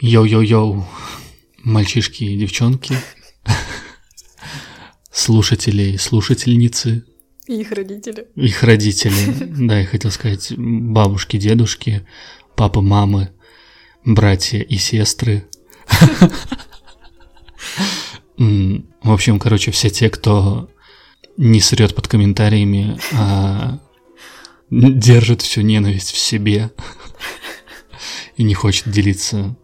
Йоу-йоу-йоу, мальчишки и девчонки, слушатели и слушательницы, И их родители. их родители, да, я хотел сказать, бабушки, дедушки, папы, мамы, братья и сестры. В общем, короче, все те, кто не срет под комментариями, а держит всю ненависть в себе и не хочет делиться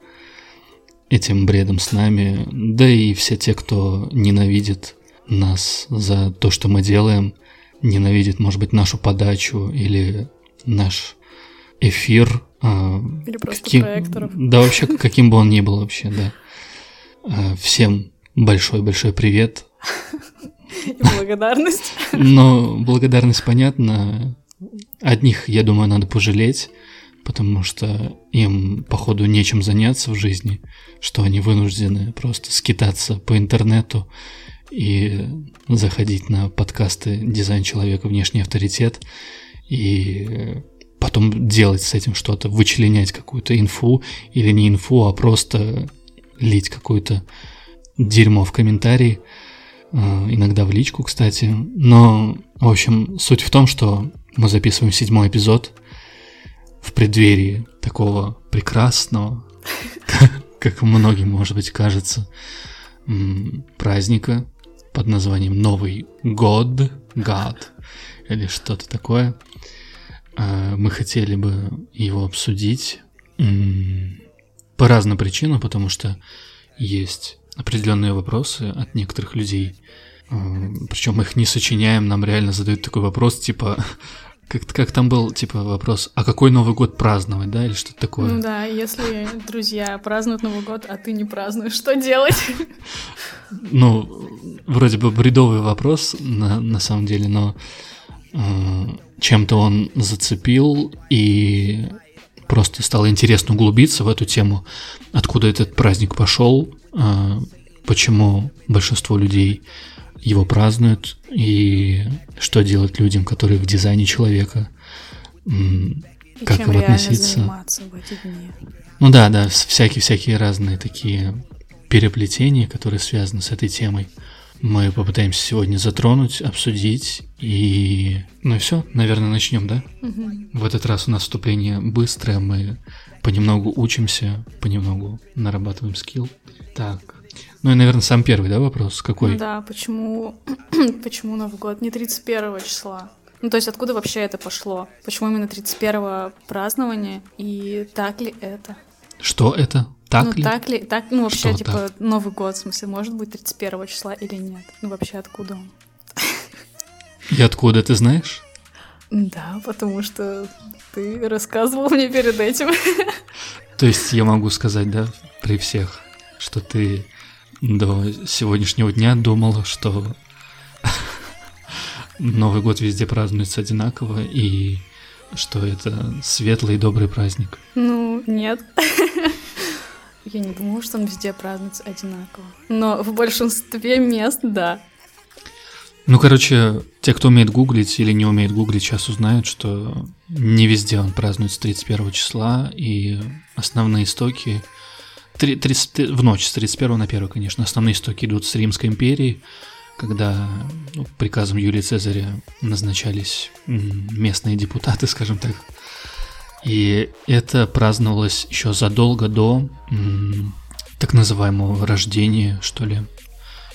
этим бредом с нами, да и все те, кто ненавидит нас за то, что мы делаем, ненавидит, может быть, нашу подачу или наш эфир. а, Или просто каким- проекторов. Да, вообще, каким бы он ни был вообще, да. А, Всем большой-большой привет. И благодарность. Но благодарность понятна. Одних, я думаю, надо пожалеть, потому что им, походу, нечем заняться в жизни, что они вынуждены просто скитаться по интернету и заходить на подкасты «Дизайн человека. Внешний авторитет» и потом делать с этим что-то, вычленять какую-то инфу или не инфу, а просто лить какое-то дерьмо в комментарии, э, иногда в личку, кстати. Но, в общем, суть в том, что мы записываем седьмой эпизод в преддверии такого прекрасного, как многим, может быть, кажется, праздника под названием Новый год, год или что-то такое. А, Мы хотели бы его обсудить по разным причинам, потому что есть определенные вопросы от некоторых людей. Причем мы их не сочиняем, нам реально задают такой вопрос, типа, как, как там был, типа, вопрос, а какой Новый год праздновать, да, или что-то такое? Ну да, если друзья празднуют Новый год, а ты не празднуешь, что делать? Ну, вроде бы бредовый вопрос, на, на самом деле, но э, чем-то он зацепил и просто стало интересно углубиться в эту тему, откуда этот праздник пошел, э, почему большинство людей его празднуют и что делать людям, которые в дизайне человека. И Как им относиться? Ну да, да, всякие-всякие разные такие переплетения, которые связаны с этой темой. Мы попытаемся сегодня затронуть, обсудить и... Ну и все, наверное, начнем, да? Мгм. В этот раз у нас вступление быстрое, мы понемногу учимся, понемногу нарабатываем скилл. Так, ну и, наверное, сам первый, да, вопрос? Какой? Ну да, почему, почему Новый год не 31 числа? Ну, то есть откуда вообще это пошло? Почему именно 31 празднование? И так ли это? Что это? Так ну, ли? так ли? Так, ну, вообще, Что типа, так? Новый год, в смысле, может быть 31 числа или нет? Ну, вообще, откуда он? И откуда ты знаешь? Да, потому что ты рассказывал мне перед этим. То есть я могу сказать, да, при всех, что ты до сегодняшнего дня думала, что Новый год везде празднуется одинаково и что это светлый и добрый праздник. Ну, нет. Я не думала, что он везде празднуется одинаково. Но в большинстве мест, да. Ну, короче, те, кто умеет гуглить или не умеет гуглить, сейчас узнают, что не везде он празднуется 31 числа, и основные истоки... три- 30 в ночь с 31 на 1, конечно. Основные истоки идут с Римской империи, когда ну, приказом Юлия Цезаря назначались местные депутаты, скажем так. И это праздновалось еще задолго до так называемого рождения, что ли,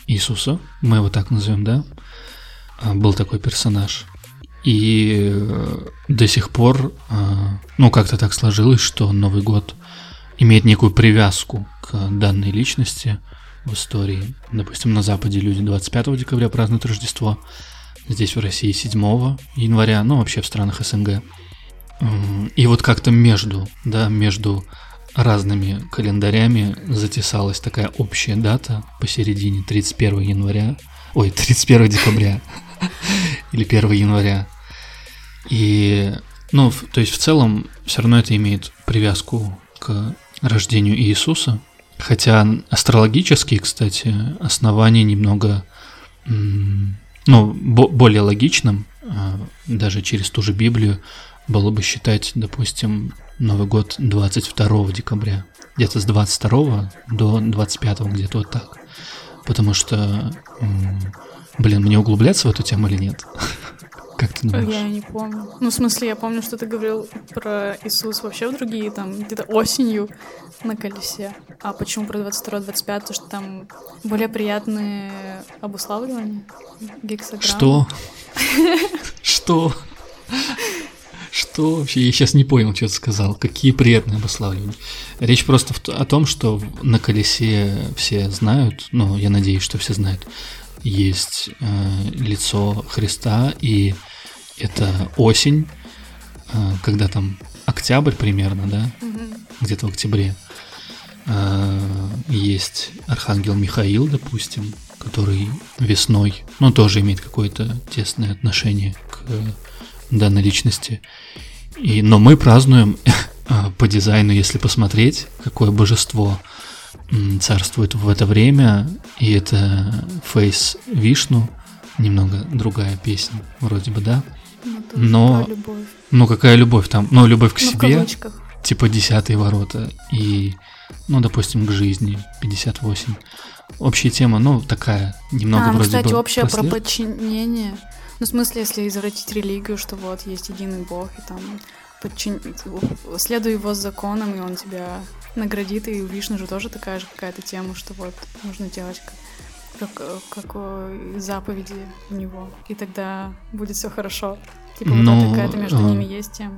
Иисуса. Мы его так назовем, да? А, Был такой персонаж. И э, до сих пор, а, ну, как-то так сложилось, что Новый год имеет некую привязку к данной личности в истории. Допустим, на Западе люди 25 декабря празднуют Рождество, здесь в России 7 января, ну, вообще в странах СНГ. И вот как-то между, да, между разными календарями затесалась такая общая дата посередине 31 января, ой, 31 декабря или 1 января. И, ну, то есть в целом все равно это имеет привязку к рождению Иисуса, хотя астрологически, кстати, основание немного, ну, бо- более логичным, а, даже через ту же Библию, было бы считать, допустим, Новый год 22 декабря. где-то с 22 до 25 где-то вот так. Потому что, блин, мне углубляться в эту тему или нет? Как ты думаешь? Я не помню. Ну, в смысле, я помню, что ты говорил про Иисус вообще в другие, там, где-то осенью на колесе. А почему про 22-25? То, что там более приятные обуславливания гексограммы. Что? Что? Что вообще? Я сейчас не понял, что ты сказал. Какие приятные обуславливания. Речь просто о том, что на колесе все знают, ну, я надеюсь, что все знают, есть э, лицо Христа, и это осень, э, когда там октябрь примерно, да, угу. где-то в октябре. Э, есть Архангел Михаил, допустим, который весной, ну, тоже имеет какое-то тесное отношение к данной личности. И, но мы празднуем э, по дизайну, если посмотреть, какое божество царствует в это время, и это Фейс Вишну, немного другая песня, вроде бы, да? Но, любовь. ну какая любовь там, ну любовь к ну, себе, типа десятые ворота, и, ну допустим, к жизни, 58. Общая тема, ну такая, немного а, ну, вроде кстати, бы общее про подчинение. Ну, в смысле, если извратить религию, что вот есть единый Бог, и там подчин... следуй его законам, и он тебя наградит, и у Вишны же тоже такая же какая-то тема, что вот нужно делать как, как, как заповеди у него, и тогда будет все хорошо. Типа Но, вот какая-то между а, ними есть тема.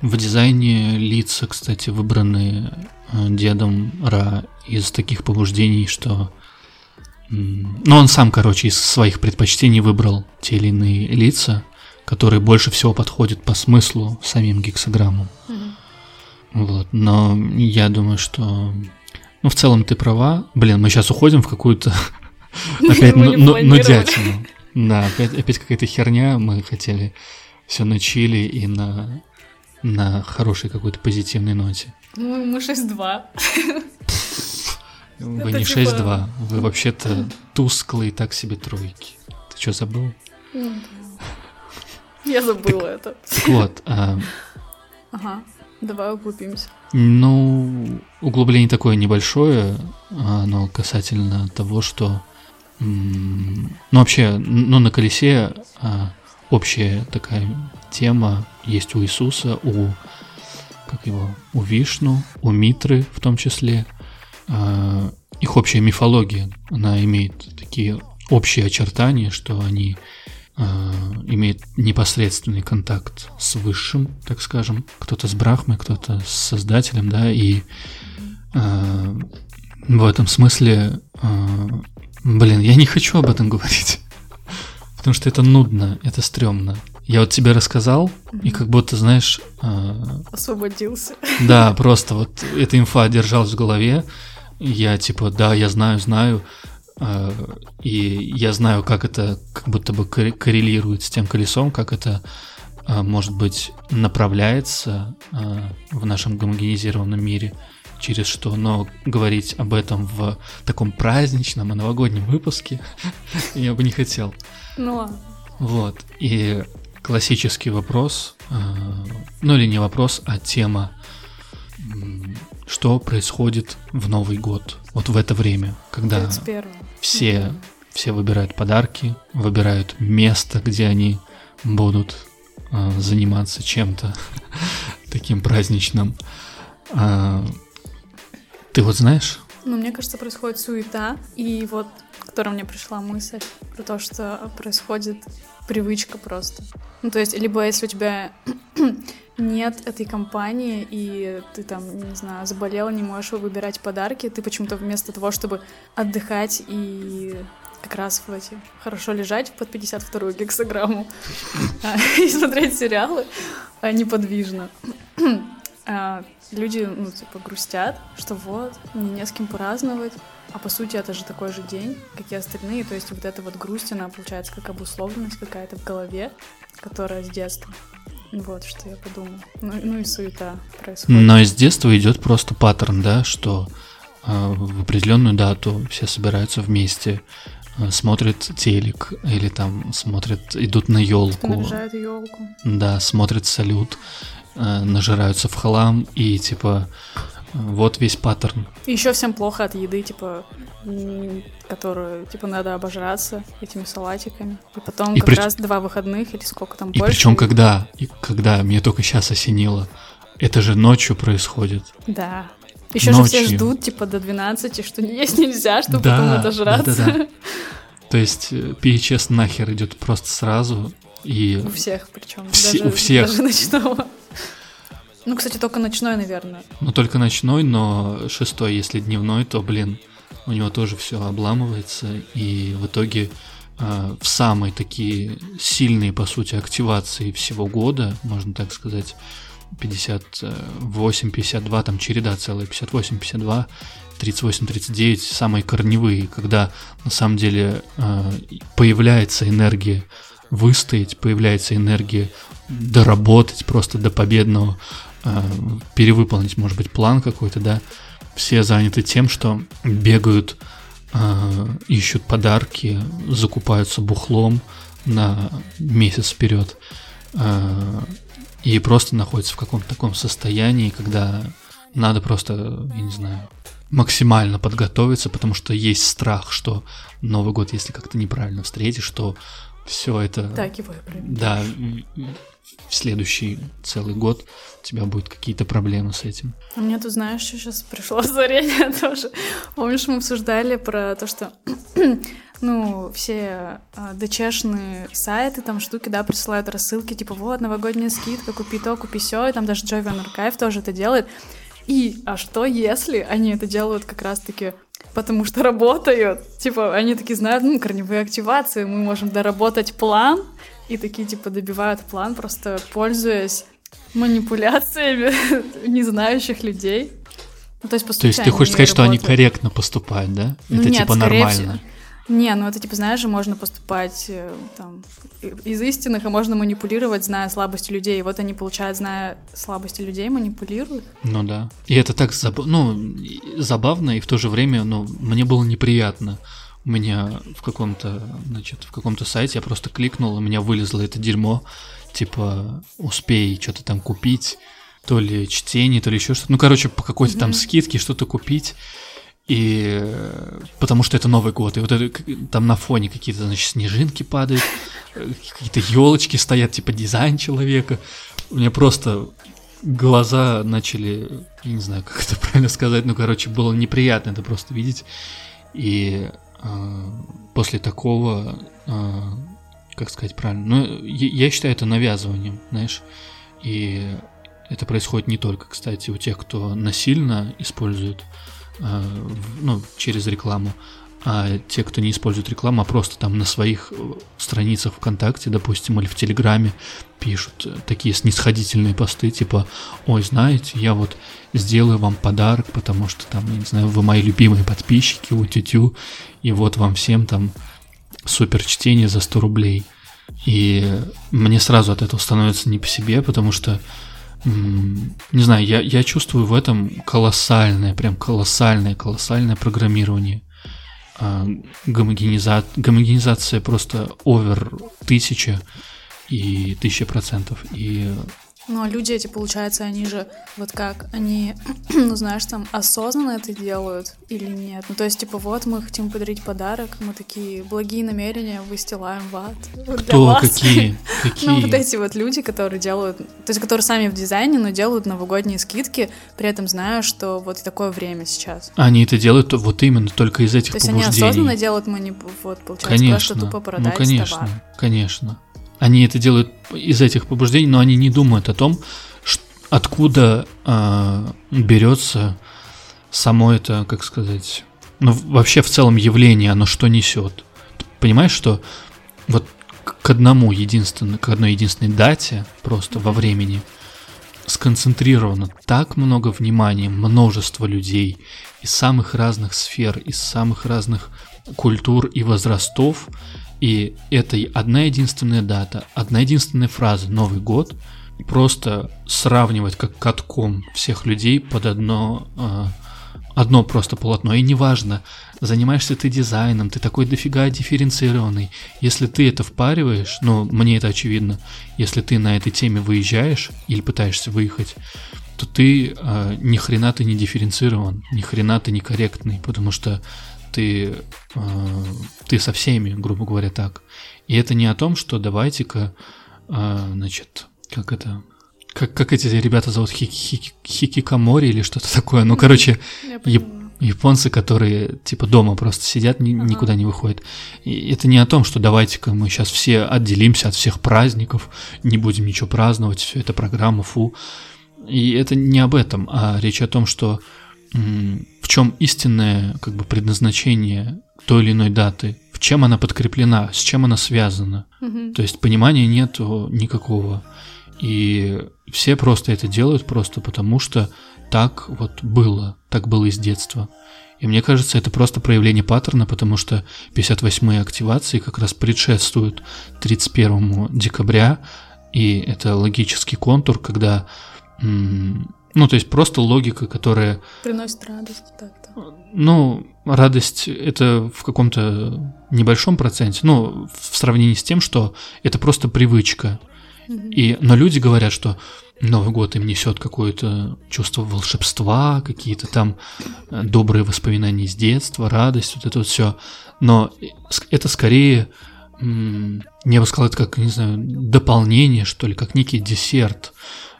В дизайне лица, кстати, выбраны э, дедом Ра из таких побуждений, что ну, он сам, короче, из своих предпочтений выбрал те или иные лица, которые больше всего подходят по смыслу самим гексограммам. Mm-hmm. Вот, но я думаю, что... Ну, в целом ты права. Блин, мы сейчас уходим в какую-то опять нудятину. Да, опять, опять какая-то херня. Мы хотели все на чили и на, на хорошей какой-то позитивной ноте. Ну, мы 6-2. Вы не типа... 6-2, вы вообще-то тусклые так себе тройки. Ты что, забыл? Я забыла это. Вот. А... Ага, давай углубимся. Ну, углубление такое небольшое, но касательно того, что... Ну, вообще, ну, на колесе а, общая такая тема есть у Иисуса, у как его, у Вишну, у Митры в том числе, а, их общая мифология, она имеет такие общие очертания, что они э, имеют непосредственный контакт с высшим, так скажем, кто-то с Брахмой, кто-то с Создателем, да, и э, в этом смысле, э, блин, я не хочу об этом говорить, потому что это нудно, это стрёмно. Я вот тебе рассказал, mm-hmm. и как будто, знаешь... Э, Освободился. Да, просто вот эта инфа держалась в голове, я типа, да, я знаю, знаю, э, и я знаю, как это как будто бы коррелирует с тем колесом, как это, э, может быть, направляется э, в нашем гомогенизированном мире, через что, но говорить об этом в таком праздничном и новогоднем выпуске я бы не хотел. Ну ладно. Вот, и классический вопрос, ну или не вопрос, а тема что происходит в Новый год, вот в это время, когда 31. все, все выбирают подарки, выбирают место, где они будут э, заниматься чем-то таким праздничным. Ты вот знаешь? Ну, мне кажется, происходит суета, и вот, которая мне пришла мысль про то, что происходит привычка просто. Ну, то есть, либо если у тебя нет этой компании, и ты там, не знаю, заболела, не можешь выбирать подарки, ты почему-то вместо того, чтобы отдыхать и как раз в эти хорошо лежать под 52-ю гексограмму а, и смотреть сериалы а, неподвижно. А, люди, ну, типа, грустят, что вот, мне не с кем праздновать, а по сути это же такой же день, как и остальные, то есть вот эта вот грусть, она получается как обусловленность какая-то в голове, которая с детства. Вот что я подумала. Ну, ну и суета происходит. Но из детства идет просто паттерн, да, что э, в определенную дату все собираются вместе, э, смотрят телек или там смотрят, идут на елку. Наряжают елку. Да, смотрят салют, нажираются в хлам и типа Вот весь паттерн. Еще всем плохо от еды, типа, которую, типа, надо обожраться этими салатиками. И потом и как при... раз два выходных или сколько там и больше. Причем когда, и когда, мне только сейчас осенило, это же ночью происходит. Да. Еще же все ждут, типа, до 12, что есть нельзя, чтобы да, потом отожраться. Да, да, да. То есть PHS э, нахер идет просто сразу. И у всех причем. Все, даже, у всех. Даже ночного. Ну, кстати, только ночной, наверное. Ну, только ночной, но шестой, если дневной, то, блин, у него тоже все обламывается, и в итоге э, в самые такие сильные, по сути, активации всего года, можно так сказать, 58-52, там череда целая, 58-52, 38-39, самые корневые, когда на самом деле э, появляется энергия выстоять, появляется энергия доработать просто до победного, э, перевыполнить, может быть, план какой-то, да. Все заняты тем, что бегают, э, ищут подарки, закупаются бухлом на месяц вперед э, и просто находятся в каком-то таком состоянии, когда надо просто, я не знаю, максимально подготовиться, потому что есть страх, что Новый год, если как-то неправильно встретишь, что все это... Так его Да, в следующий целый год у тебя будут какие-то проблемы с этим. А мне тут, знаешь, что сейчас пришло озарение тоже. Помнишь, мы обсуждали про то, что ну, все а, ДЧшные сайты, там штуки, да, присылают рассылки, типа, вот, новогодняя скидка, купи то, купи все, и там даже Joy Van Archive тоже это делает. И, а что если они это делают как раз-таки потому что работают? Типа, они такие знают, ну, корневые активации, мы можем доработать план, и такие, типа, добивают план, просто пользуясь манипуляциями незнающих людей. Ну, то есть, То есть ты хочешь сказать, работают. что они корректно поступают, да? Ну, это нет, типа нормально. Всего. Не, ну это типа, знаешь же, можно поступать э, там, из истинных, а можно манипулировать, зная слабости людей. И вот они, получают, зная слабости людей, манипулируют. Ну да. И это так заб... ну, забавно, и в то же время, ну, мне было неприятно. У меня в каком-то, значит, в каком-то сайте я просто кликнул, у меня вылезло это дерьмо, типа, успей что-то там купить, то ли чтение, то ли еще что-то. Ну, короче, по какой-то mm-hmm. там скидке что-то купить. И потому что это Новый год, и вот это, там на фоне какие-то, значит, снежинки падают, какие-то елочки стоят, типа дизайн человека. У меня просто глаза начали, я не знаю, как это правильно сказать, ну, короче, было неприятно это просто видеть. И э, после такого, э, как сказать правильно, ну, я, я считаю это навязыванием, знаешь, и это происходит не только, кстати, у тех, кто насильно использует Э, ну, через рекламу, а те, кто не использует рекламу, а просто там на своих э, страницах ВКонтакте, допустим, или в Телеграме пишут э, такие снисходительные посты, типа, ой, знаете, я вот сделаю вам подарок, потому что там, я не знаю, вы мои любимые подписчики, у тютю, и вот вам всем там супер чтение за 100 рублей. И мне сразу от этого становится не по себе, потому что не знаю, я, я чувствую в этом колоссальное, прям колоссальное, колоссальное программирование. А, гомогениза... Гомогенизация просто овер тысяча и тысяча процентов. И ну, а люди эти, получается, они же вот как, они, ну, знаешь, там осознанно это делают или нет? Ну, то есть, типа, вот мы хотим подарить подарок, мы такие благие намерения выстилаем в ад. Кто? Вас. Какие? Какие? Ну, вот эти вот люди, которые делают, то есть, которые сами в дизайне, но делают новогодние скидки, при этом зная, что вот такое время сейчас. Они это делают вот именно только из этих то побуждений. То есть, они осознанно делают манип... вот, получается, конечно. просто тупо продать ну, конечно, товар. конечно. Они это делают из этих побуждений, но они не думают о том, откуда э, берется само это, как сказать, ну вообще в целом явление, оно что несет. Ты понимаешь, что вот к одному единственной, к одной единственной дате просто во времени сконцентрировано так много внимания, множество людей из самых разных сфер, из самых разных культур и возрастов, и это одна единственная дата, одна единственная фраза «Новый год», просто сравнивать как катком всех людей под одно, э, одно просто полотно. И неважно, занимаешься ты дизайном, ты такой дофига дифференцированный. Если ты это впариваешь, ну, мне это очевидно, если ты на этой теме выезжаешь или пытаешься выехать, то ты э, ни хрена ты не дифференцирован, ни хрена ты некорректный, потому что ты, э, ты со всеми, грубо говоря, так. И это не о том, что давайте-ка, э, значит, как это, как, как эти ребята зовут, Хики, Хикикамори или что-то такое. Ну, короче, яп, японцы, которые типа дома просто сидят, ни, ага. никуда не выходят. И это не о том, что давайте-ка мы сейчас все отделимся от всех праздников, не будем ничего праздновать, все это программа, фу. И это не об этом, а речь о том, что в чем истинное как бы предназначение той или иной даты, в чем она подкреплена, с чем она связана. Угу. То есть понимания нету никакого. И все просто это делают просто потому, что так вот было, так было из детства. И мне кажется, это просто проявление паттерна, потому что 58-е активации как раз предшествуют 31 декабря, и это логический контур, когда ну, то есть просто логика, которая... Приносит радость, так-то. Ну, радость это в каком-то небольшом проценте, ну, в сравнении с тем, что это просто привычка. И, но люди говорят, что Новый год им несет какое-то чувство волшебства, какие-то там э, добрые воспоминания из детства, радость, вот это вот все. Но это скорее, я бы сказал, это как, не знаю, дополнение, что ли, как некий десерт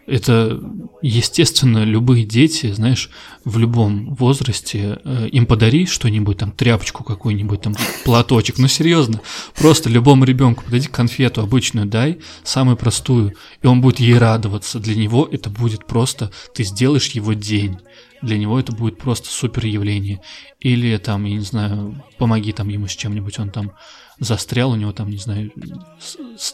это, естественно, любые дети, знаешь, в любом возрасте, э, им подари что-нибудь, там, тряпочку какую-нибудь, там, платочек, ну, серьезно, просто любому ребенку подойди конфету обычную дай, самую простую, и он будет ей радоваться. Для него это будет просто, ты сделаешь его день. Для него это будет просто супер явление. Или там, я не знаю, помоги там ему с чем-нибудь, он там застрял, у него там, не знаю,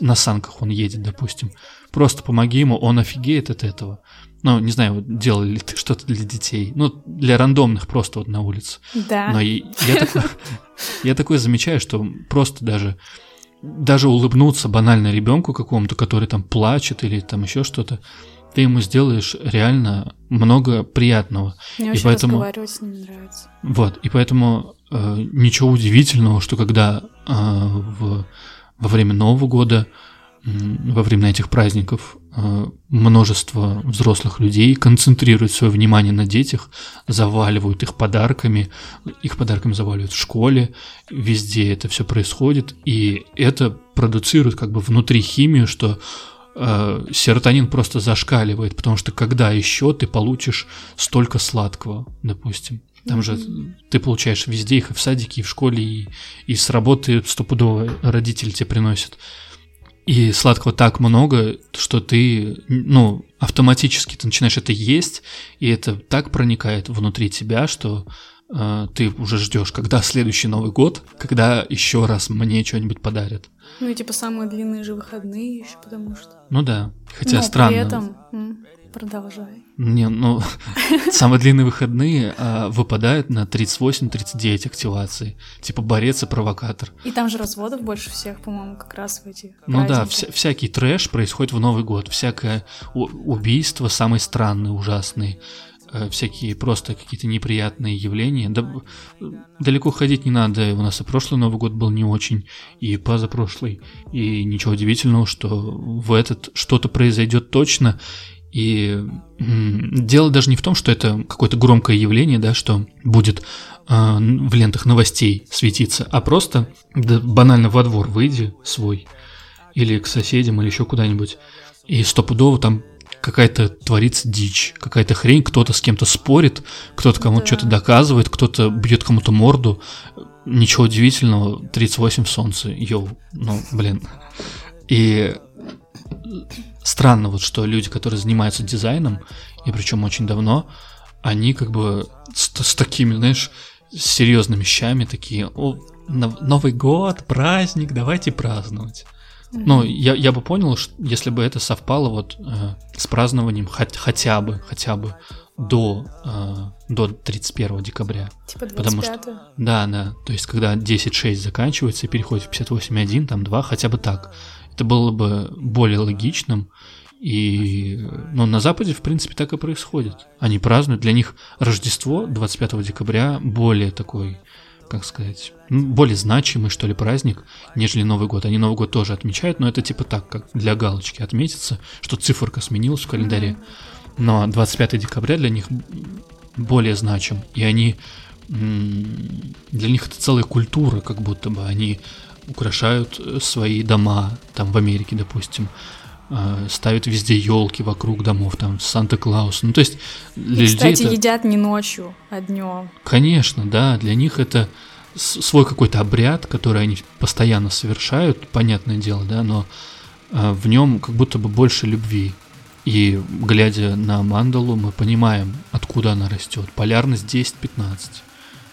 на санках он едет, допустим. Просто помоги ему, он офигеет от этого. Ну, не знаю, делали ли ты что-то для детей. Ну, для рандомных просто вот на улице. Да. Но я, я, такой, я такое замечаю, что просто даже даже улыбнуться банально ребенку какому-то, который там плачет или там еще что-то, ты ему сделаешь реально много приятного. Мне и очень поэтому, разговаривать с ним нравится. Вот, и поэтому ничего удивительного, что когда э, в, во время Нового года во время этих праздников э, множество взрослых людей концентрируют свое внимание на детях, заваливают их подарками, их подарками заваливают в школе, везде это все происходит, и это продуцирует как бы внутри химию, что э, серотонин просто зашкаливает, потому что когда еще ты получишь столько сладкого, допустим. Там же ты получаешь везде их и в садике, и в школе, и, и с работы стопудово родители тебе приносят. И сладкого так много, что ты, ну, автоматически ты начинаешь это есть, и это так проникает внутри тебя, что э, ты уже ждешь, когда следующий Новый год, когда еще раз мне что-нибудь подарят. Ну и типа самые длинные же выходные еще, потому что. Ну да, хотя Но странно. При этом Продолжай. Не, ну, самые длинные выходные а, выпадают на 38-39 активаций. Типа борец и провокатор. И там же разводов больше всех, по-моему, как раз в эти Ну да, вся, всякий трэш происходит в Новый год. Всякое убийство самые странные, ужасные. Э, всякие просто какие-то неприятные явления. Да, далеко ходить не надо. У нас и прошлый Новый год был не очень, и позапрошлый. И ничего удивительного, что в этот что-то произойдет точно. И дело даже не в том, что это какое-то громкое явление, да, что будет э, в лентах новостей светиться, а просто да, банально во двор выйди свой или к соседям или еще куда-нибудь, и стопудово там какая-то творится дичь, какая-то хрень, кто-то с кем-то спорит, кто-то кому-то да. что-то доказывает, кто-то бьет кому-то морду. Ничего удивительного, 38 в солнце, йоу, ну, блин. И странно вот, что люди, которые занимаются дизайном, и причем очень давно, они как бы с, с такими, знаешь, серьезными вещами такие, о, Новый год, праздник, давайте праздновать. Mm-hmm. Ну, я, я бы понял, что если бы это совпало вот э, с празднованием хоть, хотя бы, хотя бы до, э, до 31 декабря. Типа 25 Потому что, Да, да. То есть, когда 10.6 заканчивается и переходит в 58.1, там 2, хотя бы так. Это было бы более логичным. И ну, на Западе, в принципе, так и происходит. Они празднуют. Для них Рождество 25 декабря более такой, как сказать, ну, более значимый, что ли, праздник, нежели Новый год. Они Новый год тоже отмечают, но это типа так, как для галочки отметиться, что циферка сменилась в календаре. но 25 декабря для них более значим, и они для них это целая культура, как будто бы они украшают э, свои дома, там в Америке, допустим, э, ставят везде елки вокруг домов, там Санта-Клаус. Ну, то есть для и, кстати, это... едят не ночью, а днем. Конечно, да, для них это свой какой-то обряд, который они постоянно совершают, понятное дело, да, но э, в нем как будто бы больше любви. И глядя на мандалу, мы понимаем, откуда она растет. Полярность 10-15.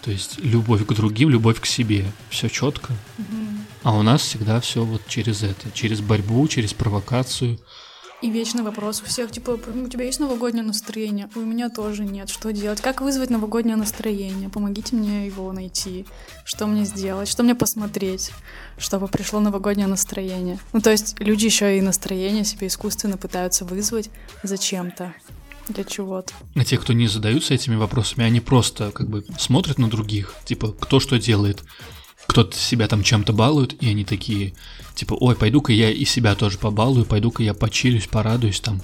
То есть любовь к другим, любовь к себе. Все четко. Угу. А у нас всегда все вот через это, через борьбу, через провокацию. И вечный вопрос у всех, типа, у тебя есть новогоднее настроение? У меня тоже нет. Что делать? Как вызвать новогоднее настроение? Помогите мне его найти. Что мне сделать? Что мне посмотреть, чтобы пришло новогоднее настроение? Ну, то есть люди еще и настроение себе искусственно пытаются вызвать зачем-то для чего-то. А те, кто не задаются этими вопросами, они просто как бы смотрят на других, типа, кто что делает кто-то себя там чем-то балует, и они такие, типа, ой, пойду-ка я и себя тоже побалую, пойду-ка я почилюсь, порадуюсь, там,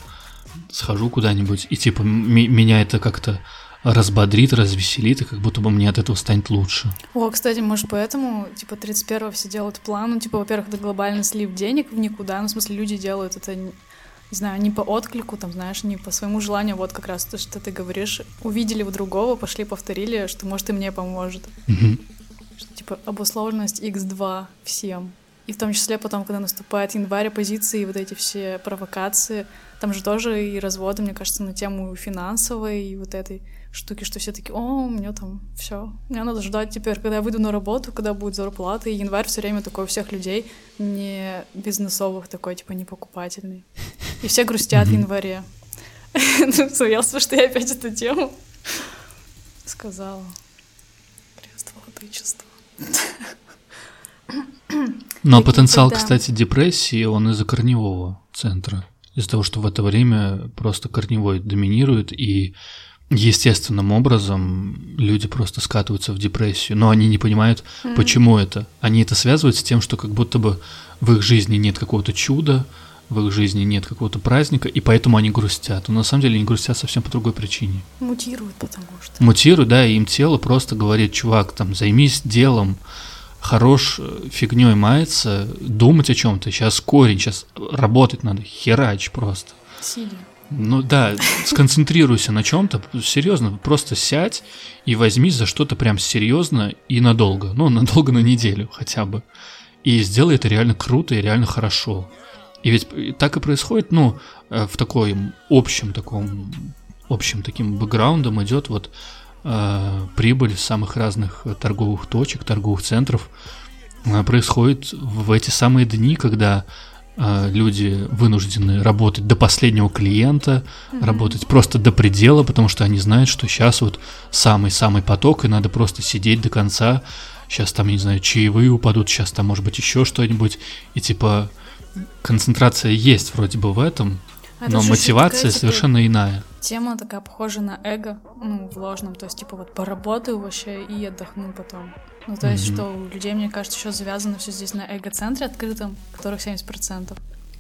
схожу куда-нибудь, и типа меня это как-то разбодрит, развеселит, и как будто бы мне от этого станет лучше. О, кстати, может, поэтому, типа, 31-го все делают план, ну, типа, во-первых, это глобальный слив денег в никуда, ну, в смысле, люди делают это, не знаю, не по отклику, там, знаешь, не по своему желанию, вот как раз то, что ты говоришь, увидели у другого, пошли, повторили, что, может, и мне поможет. Угу типа обусловленность X2 всем. И в том числе потом, когда наступает январь, оппозиции и вот эти все провокации, там же тоже и разводы, мне кажется, на тему финансовой и вот этой штуки, что все таки о, у меня там все, мне надо ждать теперь, когда я выйду на работу, когда будет зарплата, и январь все время такой у всех людей не бизнесовых, такой, типа, не покупательный. И все грустят в январе. Ну, я что я опять эту тему сказала. Крест владычества. Но потенциал, кстати, депрессии, он из-за корневого центра. Из-за того, что в это время просто корневой доминирует, и естественным образом люди просто скатываются в депрессию. Но они не понимают, почему это. Они это связывают с тем, что как будто бы в их жизни нет какого-то чуда, в их жизни нет какого-то праздника, и поэтому они грустят. Но на самом деле они грустят совсем по другой причине. Мутируют, потому что. Мутируют, да, и им тело просто говорит, чувак, там, займись делом, хорош э, фигней мается, думать о чем-то. Сейчас корень, сейчас работать надо, херач просто. Сиди. Ну да, сконцентрируйся на чем-то, серьезно, просто сядь и возьмись за что-то прям серьезно и надолго. Ну, надолго на неделю хотя бы. И сделай это реально круто и реально хорошо. И ведь так и происходит, ну, э, в такой общем таком, общим таким бэкграундом идет вот э, прибыль самых разных торговых точек, торговых центров э, происходит в эти самые дни, когда люди вынуждены работать до последнего клиента, mm-hmm. работать просто до предела, потому что они знают, что сейчас вот самый-самый поток, и надо просто сидеть до конца. Сейчас там, не знаю, чаевые упадут, сейчас там может быть еще что-нибудь, и типа концентрация есть вроде бы в этом, а но мотивация такая, совершенно типа, иная. Тема такая похожа на эго, ну, в ложном, то есть, типа, вот поработаю вообще и отдохну потом. Ну, то есть, mm-hmm. что у людей, мне кажется, еще завязано все здесь на эго-центре открытом, которых 70%.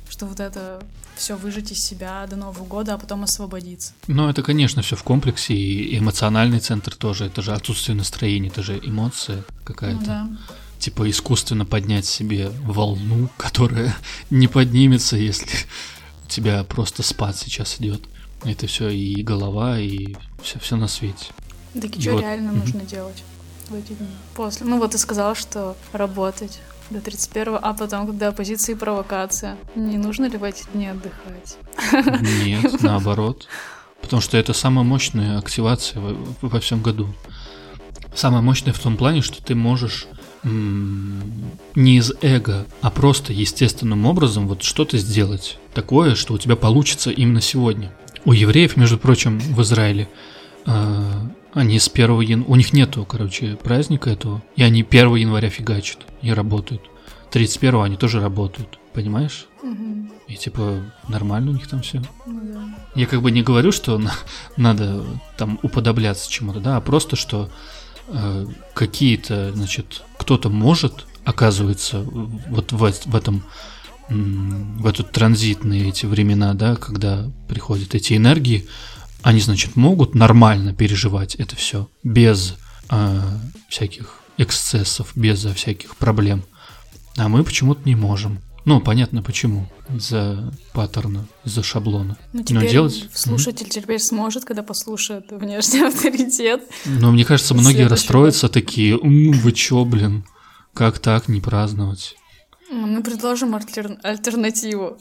Что вот это все выжить из себя до Нового года, а потом освободиться. Ну, это, конечно, все в комплексе, и эмоциональный центр тоже, это же отсутствие настроения, это же эмоция какая-то. Ну, да типа искусственно поднять себе волну, которая не поднимется, если тебя просто спад сейчас идет. Это все и голова, и все, все на свете. Так и, что вот. реально mm-hmm. нужно делать в эти дни? После. Ну вот ты сказал, что работать до 31 а потом, когда оппозиция и провокация, не нужно ли в эти дни отдыхать? Нет, наоборот. Потому что это самая мощная активация во, во всем году. Самая мощная в том плане, что ты можешь не из эго, а просто естественным образом вот что-то сделать такое, что у тебя получится именно сегодня. У евреев, между прочим, в Израиле, э, они с 1 января, у них нету, короче, праздника этого, и они 1 января фигачат и работают. 31 они тоже работают, понимаешь? Угу. И типа нормально у них там все. Ну, да. Я как бы не говорю, что на, надо там уподобляться чему-то, да, а просто что Э, какие-то, значит, кто-то может, оказывается, вот в, в этом в этот транзитные эти времена, да, когда приходят эти энергии, они, значит, могут нормально переживать это все без э, всяких эксцессов, без всяких проблем. А мы почему-то не можем. Ну, понятно почему. Из-за паттерна, из-за шаблона. Ну, теперь Но делать... слушатель mm-hmm. теперь сможет, когда послушает внешний авторитет. Но мне кажется, многие расстроятся такие, вы чё, блин, как так не праздновать? Мы предложим альтер... альтернативу,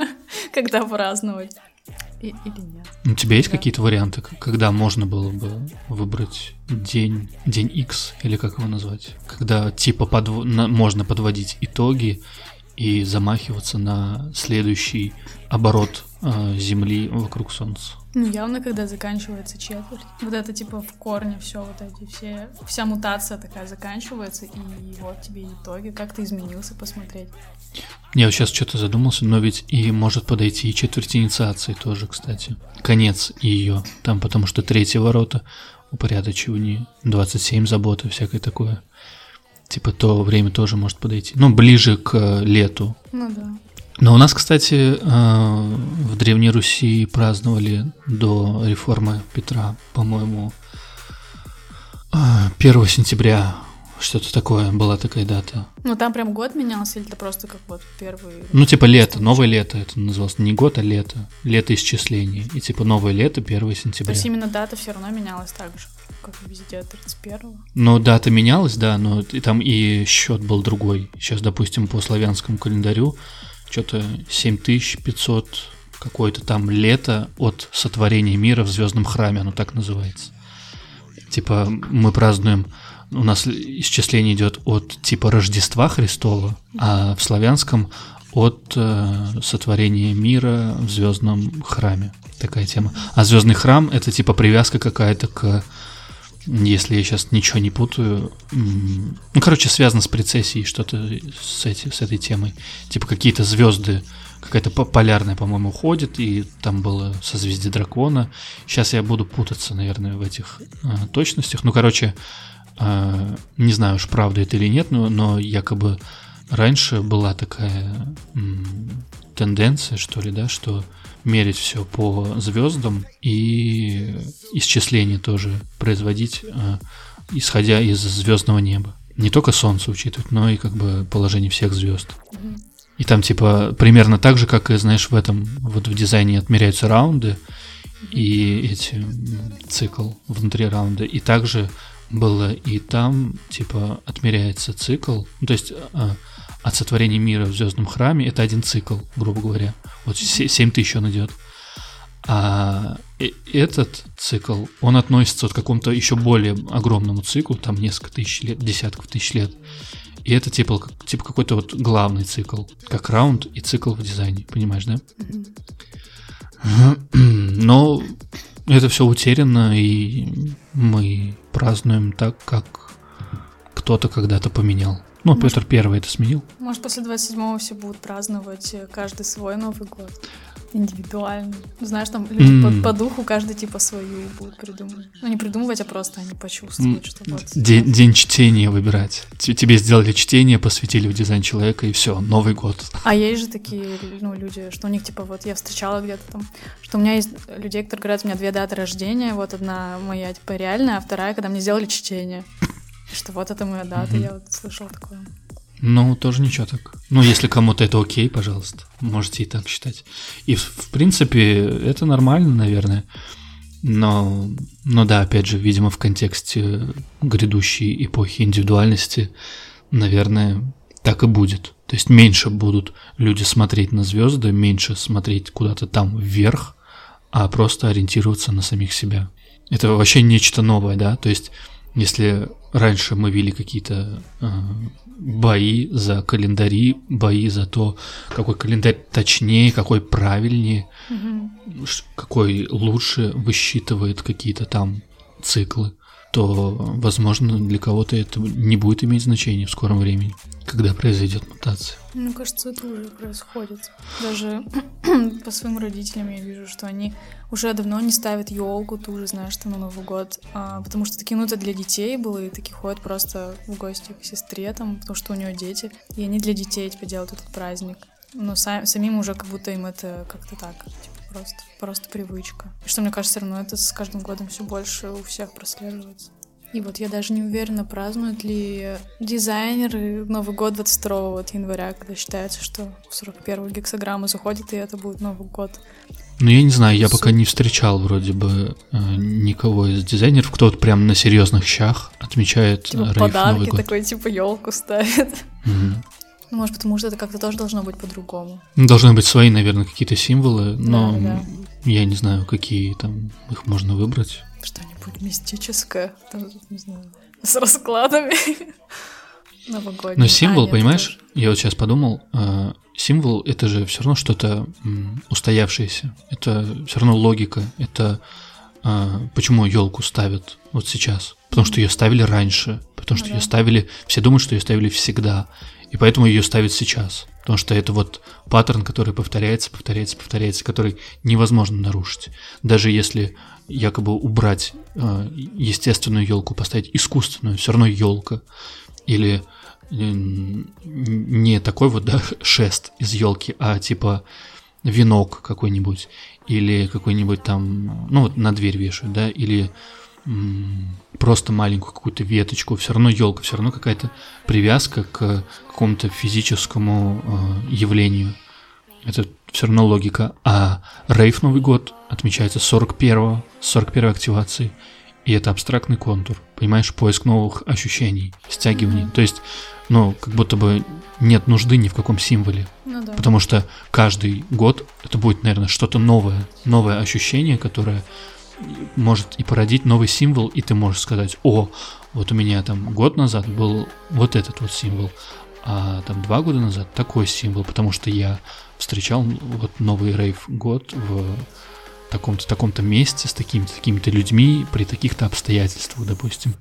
когда праздновать. И, или нет. У тебя есть да. какие-то варианты, когда можно было бы выбрать день, день X, или как его назвать? Когда типа подв... на... можно подводить итоги и замахиваться на следующий оборот э, Земли вокруг Солнца. Ну, явно, когда заканчивается четверть. Вот это, типа, в корне все вот эти все... Вся мутация такая заканчивается, и вот тебе итоги. Как ты изменился, посмотреть. Я вот сейчас что-то задумался, но ведь и может подойти и четверть инициации тоже, кстати. Конец ее. Там потому что третьи ворота, упорядочивание, 27 заботы, всякое такое. Типа то время тоже может подойти. Ну, ближе к лету. Ну да. Но у нас, кстати, э, в Древней Руси праздновали до реформы Петра, по-моему, 1 э, сентября что-то такое, была такая дата. Ну там прям год менялся, или это просто как вот первый... Ну типа лето, новое лето это называлось. Не год, а лето. Лето исчисления. И типа новое лето, 1 сентября. То есть именно дата все равно менялась так же, как везде, 31-го? Ну дата менялась, да, но и там и счет был другой. Сейчас, допустим, по славянскому календарю что-то 7500 какое-то там лето от сотворения мира в звездном храме, оно так называется. Типа мы празднуем, у нас исчисление идет от типа Рождества Христова, а в славянском от э, сотворения мира в звездном храме. Такая тема. А звездный храм это типа привязка какая-то к если я сейчас ничего не путаю. Ну, короче, связано с прецессией что-то с, эти, с этой темой. Типа какие-то звезды, какая-то полярная, по-моему, уходит, и там было созвездие дракона. Сейчас я буду путаться, наверное, в этих э, точностях. Ну, короче, э, не знаю уж, правда это или нет, но, но якобы раньше была такая м, тенденция, что ли, да, что мерить все по звездам и исчисление тоже производить, э, исходя из звездного неба. Не только Солнце учитывать, но и как бы положение всех звезд. И там типа примерно так же, как и, знаешь, в этом, вот в дизайне отмеряются раунды и эти цикл внутри раунда. И также было и там, типа, отмеряется цикл. Ну, то есть э, от сотворения мира в звездном храме это один цикл, грубо говоря. Вот 7 тысяч он идет. А этот цикл, он относится вот к какому-то еще более огромному циклу, там несколько тысяч лет, десятков тысяч лет. И это типа, типа какой-то вот главный цикл, как раунд и цикл в дизайне, понимаешь, да? Но это все утеряно, и мы празднуем так, как кто-то когда-то поменял. Ну, может, Петр Первый это сменил. Может, после 27-го все будут праздновать э, каждый свой Новый год. Индивидуально. Знаешь, там люди mm. по, по духу каждый типа свою будут придумывать. Ну, не придумывать, а просто они почувствуют, mm. что вот... День, день чтения выбирать. Тебе сделали чтение, посвятили в дизайн человека, и все, Новый год. А есть же такие, ну, люди, что у них, типа, вот я встречала где-то там, что у меня есть людей, которые говорят, у меня две даты рождения, вот одна моя, типа, реальная, а вторая, когда мне сделали чтение. Что вот это моя дата, mm-hmm. я вот слышал такое. Ну, тоже ничего так. Ну, если кому-то это окей, пожалуйста, можете и так считать. И, в принципе, это нормально, наверное. Но, но да, опять же, видимо, в контексте грядущей эпохи индивидуальности, наверное, так и будет. То есть меньше будут люди смотреть на звезды, меньше смотреть куда-то там вверх, а просто ориентироваться на самих себя. Это вообще нечто новое, да? То есть если раньше мы вели какие-то э, бои за календари, бои за то, какой календарь точнее, какой правильнее, угу. какой лучше высчитывает какие-то там циклы, то, возможно, для кого-то это не будет иметь значения в скором времени, когда произойдет мутация. Мне кажется, это уже происходит. Даже по своим родителям я вижу, что они уже давно не ставят елку ту же, знаешь, что на Новый год, а, потому что такие, ну, это для детей было, и такие ходят просто в гости к сестре, там, потому что у нее дети, и они для детей, типа, делают этот праздник. но сам, самим уже как будто им это как-то так, просто, просто привычка. И что, мне кажется, все равно это с каждым годом все больше у всех прослеживается. И вот я даже не уверена, празднуют ли дизайнеры Новый год 22 вот января, когда считается, что в 41 гексограмму заходит, и это будет Новый год. Ну, я не знаю, я пока не встречал вроде бы э, никого из дизайнеров, кто вот прям на серьезных щах отмечает типа рейв подарки Новый год. такой, типа елку ставит. Мгм. Ну, может, потому что это как-то тоже должно быть по-другому. Ну, Должны быть свои, наверное, какие-то символы, но Да, да. я не знаю, какие там их можно выбрать. Что-нибудь мистическое, там, не знаю, с раскладами. Новогодний. Но А, символ, нет, понимаешь, я вот сейчас подумал, э, символ это же все равно что-то устоявшееся. Это все равно логика. Это э, почему елку ставят вот сейчас? Потому что ее ставили раньше, потому Ну что да. ее ставили, все думают, что ее ставили всегда, и поэтому ее ставят сейчас. Потому что это вот паттерн, который повторяется, повторяется, повторяется, который невозможно нарушить. Даже если якобы убрать э, естественную елку, поставить искусственную, все равно елка. Или м, не такой вот да, шест из елки, а типа венок какой-нибудь, или какой-нибудь там, ну вот на дверь вешают, да, или просто маленькую какую-то веточку, все равно елка, все равно какая-то привязка к какому-то физическому э, явлению. Это все равно логика. А рейв Новый год отмечается 41 41 активации. И это абстрактный контур, понимаешь, поиск новых ощущений, стягиваний. То есть, ну, как будто бы нет нужды ни в каком символе. Ну да. Потому что каждый год это будет, наверное, что-то новое, новое ощущение, которое может и породить новый символ, и ты можешь сказать, о, вот у меня там год назад был вот этот вот символ, а там два года назад такой символ, потому что я встречал вот новый рейв год в таком-то таком-то месте с такими-то такими-то людьми при таких-то обстоятельствах, допустим.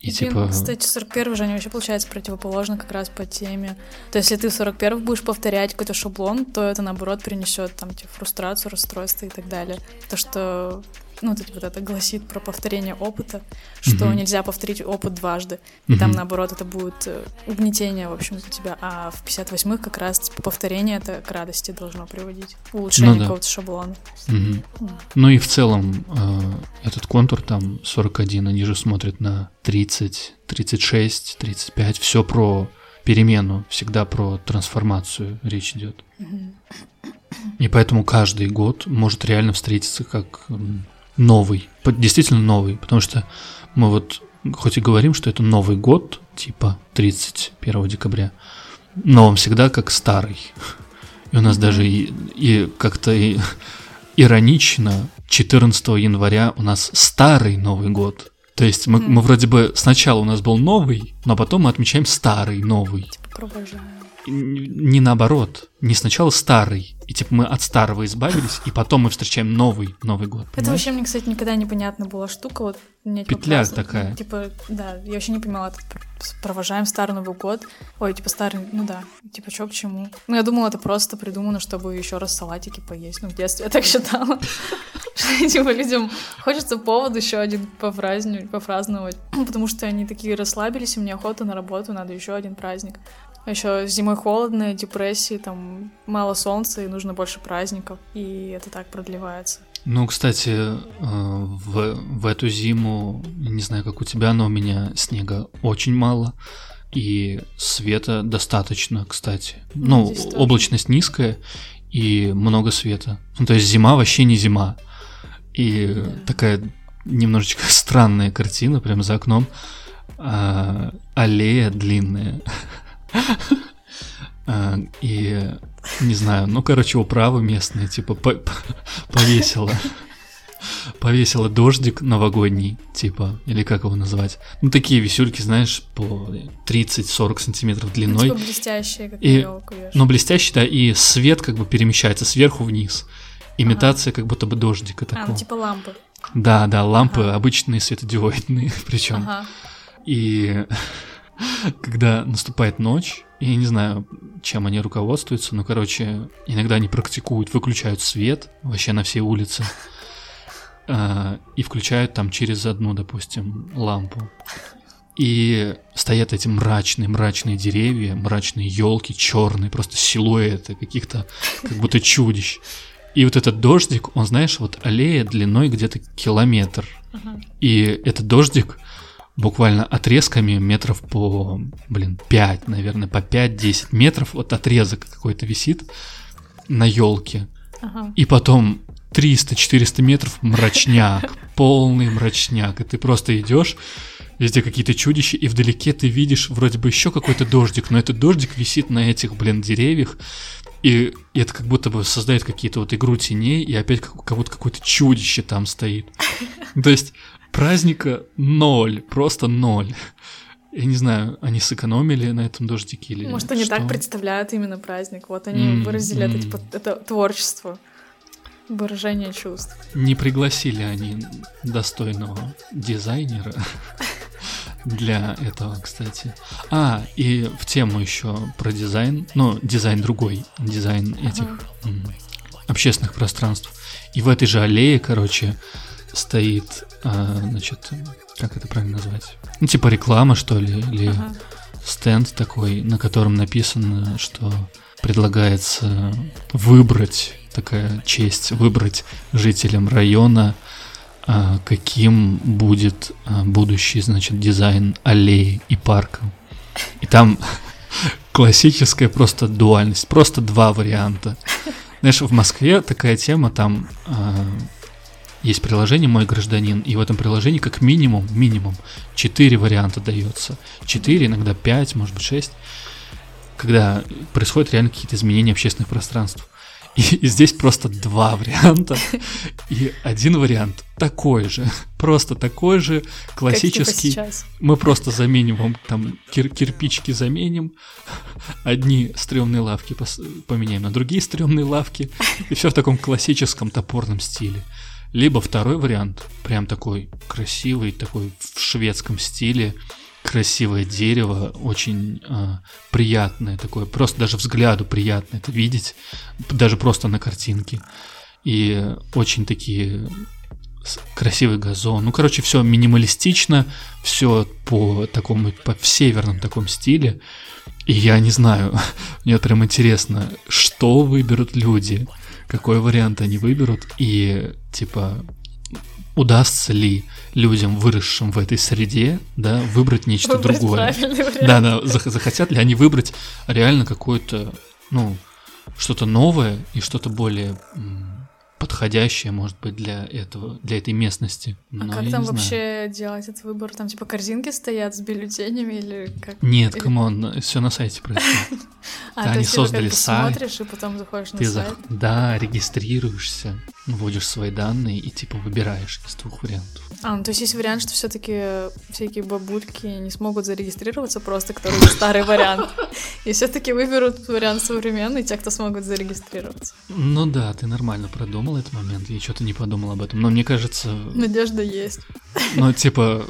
И Блин, типа Кстати, 41 же они вообще получается противоположно как раз по теме. То есть, если ты в 41 будешь повторять какой-то шаблон, то это наоборот принесет там типа фрустрацию, расстройство и так далее. То, что ну, вот, вот это гласит про повторение опыта, что Мгм. нельзя повторить опыт дважды. И там, наоборот, это будет э, угнетение, в общем, для тебя. А в 58-х как раз типа, повторение это к радости должно приводить. Улучшение Ну да. какого-то шаблона. Мгм. М. Ну и в целом э, этот контур там 41, они же смотрят на 30, 36, 35, все про перемену, всегда про трансформацию речь идет. Мгм. И поэтому каждый год может реально встретиться как новый, действительно новый, потому что мы вот хоть и говорим, что это Новый год, типа 31 декабря, но он всегда как старый. И у нас Мгм. даже и, и как-то и иронично 14 января у нас старый Новый год. То есть мы, Мгм. мы вроде бы сначала у нас был новый, но потом мы отмечаем старый новый. Типа провожаем. Не наоборот, не сначала старый, и типа мы от старого избавились, и потом мы встречаем новый Новый год. Это понимаешь? вообще мне, кстати, никогда непонятна была штука. Вот мне типа, Петля праздник- такая. ну, Типа, да, я вообще не понимала, это провожаем Старый Новый год. Ой, типа старый, ну да, типа чё к чему. Ну я думала, это просто придумано, чтобы еще раз салатики поесть. Ну в детстве я так считала. Что, Типа людям хочется повод еще один попразднуть, попраздновать. Потому что они такие расслабились, и мне охота на работу, надо еще один праздник. А еще зимой холодно, депрессии, там мало солнца, и нужно больше праздников. И это так продлевается. Ну, кстати, э, в, в эту зиму, не знаю, как у тебя, но у меня снега очень мало. И света достаточно, кстати. Ну, Ну, здесь тоже. облачность низкая и много света. Ну, то есть зима вообще не зима. И Да. такая немножечко странная картина прямо за окном. А, аллея длинная. А, И не знаю, ну, короче, управа местная, типа, по- по- повесила. Повесила дождик новогодний, типа, или как его назвать. Ну, такие висюльки, знаешь, по 30-40 сантиметров Ну, длиной. типа блестящие, как И-. Но блестящий, да, и свет как бы перемещается сверху вниз. Имитация как будто бы дождика А, ну такого. типа лампы. Да, да, лампы Ага. обычные светодиодные, причем. Ага. И когда наступает ночь, я не знаю, чем они руководствуются, но, короче, иногда они практикуют, выключают свет вообще на всей улице а, и включают там через одну, допустим, лампу. И стоят эти мрачные, мрачные деревья, мрачные елки, черные, просто силуэты каких-то, как будто чудищ. И вот этот дождик, он, знаешь, вот аллея длиной где-то километр. Ага. И этот дождик буквально отрезками метров по, блин, 5, наверное, по 5-10 метров, вот отрезок какой-то висит на елке. Ага. И потом 300-400 метров мрачняк, полный мрачняк. И ты просто идешь, везде какие-то чудища, и вдалеке ты видишь вроде бы еще какой-то дождик, но этот дождик висит на этих, блин, деревьях. И, и это как будто бы создает какие-то вот игру теней, и опять как, как будто какое-то чудище там стоит. То есть праздника ноль, просто ноль. Я не знаю, они сэкономили на этом дождике или Может, они что? так представляют именно праздник. Вот они М, выразили это, м. типа, это творчество, выражение чувств. Не пригласили они достойного дизайнера для этого, кстати. А, и в тему еще про дизайн, ну, дизайн другой, дизайн этих общественных пространств. И в этой же аллее, короче, стоит, а, значит, как это правильно назвать? Ну, типа реклама, что ли, или Ага. стенд такой, на котором написано, что предлагается выбрать, такая честь, выбрать жителям района, а, каким будет а, будущий, значит, дизайн аллеи и парка. И там классическая просто дуальность, просто два варианта. Знаешь, в Москве такая тема, там есть приложение «Мой гражданин», и в этом приложении как минимум, минимум, четыре варианта дается. Четыре, иногда пять, может быть, шесть, когда происходят реально какие-то изменения общественных пространств. И, и здесь просто два варианта. И один вариант такой же, просто такой же, типа классический. сейчас. Мы просто заменим вам там кир- кирпичики заменим, одни стрёмные лавки поменяем на другие стрёмные лавки, и все в таком классическом топорном стиле. Либо второй вариант, прям такой красивый, такой в шведском стиле, красивое дерево, очень а, приятное такое, просто даже взгляду приятно это видеть, даже просто на картинке. И очень такие красивый газон. Ну, короче, все минималистично, все по такому, по северном таком стиле. И я не знаю, мне прям интересно, что выберут люди, какой вариант они выберут, и типа удастся ли людям, выросшим в этой среде, да, выбрать нечто Выбрать другое. Да, да, зах- захотят ли они выбрать реально какое-то, ну, что-то новое и что-то более подходящее, может быть, для этого, для этой местности. А Но как я там знаю. вообще делать этот выбор? Там типа корзинки стоят с бюллетенями или как? Нет, или- come on, все на сайте происходит. А, они создали как ты сайт. смотришь и потом заходишь на сайт. да, регистрируешься, вводишь свои данные и типа выбираешь из двух вариантов. А, ну то есть есть вариант, что все-таки всякие бабульки не смогут зарегистрироваться просто, которые старый вариант. И все-таки выберут вариант современный, те, кто смогут зарегистрироваться. Ну да, ты нормально продумал этот момент, я что-то не подумал об этом. Но мне кажется, Надежда есть. Ну, типа,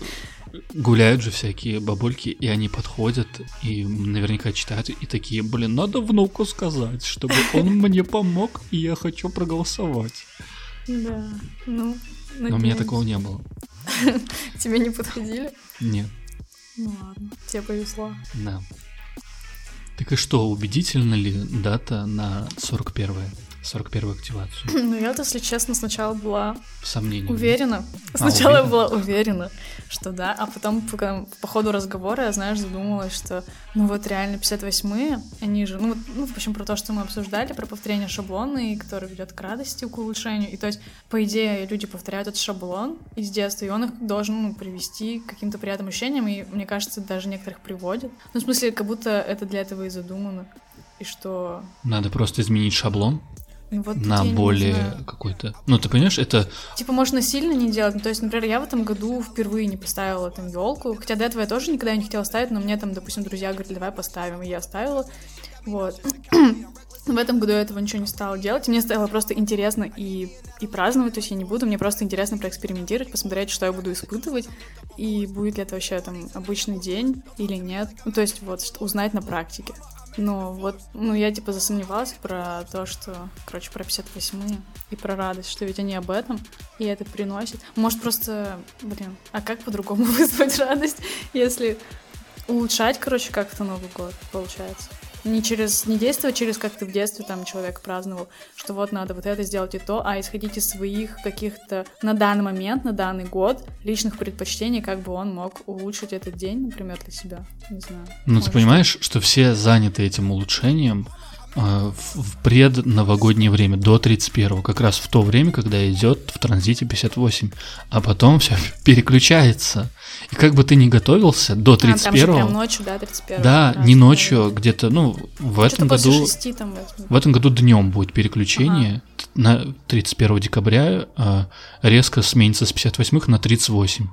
гуляют же всякие бабульки, и они подходят, и наверняка читают, и такие, блин, надо внуку сказать, чтобы он мне помог, и я хочу проголосовать. Да, ну, Но у меня такого не было. Тебе не подходили? Нет, Ну ладно, тебе повезло. да. Так и что, убедительна ли дата на 41 41 активацию? Ну, я, вот, если честно, сначала была Сомнения. уверена. Сначала я уверена? была уверена, что да, а потом пока, по ходу разговора я, знаешь, задумалась, что ну вот реально 58-е, они же, ну, вот, ну, в общем, про то, что мы обсуждали, про повторение шаблона, и который ведет к радости, к улучшению. И то есть, по идее, люди повторяют этот шаблон из детства, и он их должен ну, привести к каким-то приятным ощущениям, и мне кажется, даже некоторых приводит. Ну, в смысле, как будто это для этого и задумано. И что... Надо просто изменить шаблон вот на более какой-то... Ну, ты понимаешь, это... Типа, можно сильно не делать. Ну, то есть, например, я в этом году впервые не поставила там елку. Хотя до этого я тоже никогда не хотела ставить, но мне там, допустим, друзья говорили, давай поставим, и я ставила. Вот. В этом году я этого ничего не стала делать. Мне стало просто интересно и, и праздновать, то есть я не буду. Мне просто интересно проэкспериментировать, посмотреть, что я буду испытывать, и будет ли это вообще там обычный день или нет. Ну, то есть вот, узнать на практике. Но вот, ну, я типа засомневалась про то, что, короче, про 58-е и про радость, что ведь они об этом, и это приносит. Может, просто, блин, а как по-другому вызвать радость, если улучшать, короче, как-то Новый год, получается? Не через, не действовать через как ты в детстве там человек праздновал, что вот надо вот это сделать и то, а исходить из своих каких-то на данный момент, на данный год личных предпочтений, как бы он мог улучшить этот день, например, для себя. Не знаю. Ну, Может, ты понимаешь, что все заняты этим улучшением, э, в предновогоднее время, до 31 как раз в то время, когда идет в транзите 58, а потом все переключается. И как бы ты ни готовился до 31 а, прям ночью, да, 31 Да, не ночью, а где-то, ну, в этом году... 6, там, в этом году днем будет переключение. Ага. На 31 декабря а, резко сменится с 58 на 38.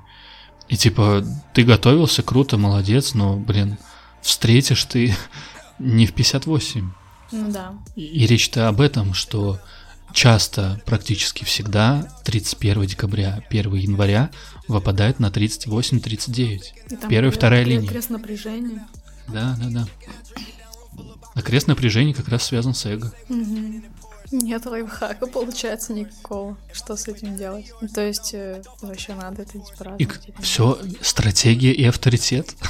И типа, ты готовился, круто, молодец, но, блин, встретишь ты не в 58. Ну да. И, и речь-то об этом, что часто, практически всегда, 31 декабря, 1 января выпадает на 38-39. Первая вторая крест, линия. Крест напряжения. Да, да, да. А крест напряжения как раз связан с эго. Угу. Нет лайфхака, получается, никакого. Что с этим делать? Ну, то есть, э, вообще надо это праздновать. И все, стратегия и авторитет.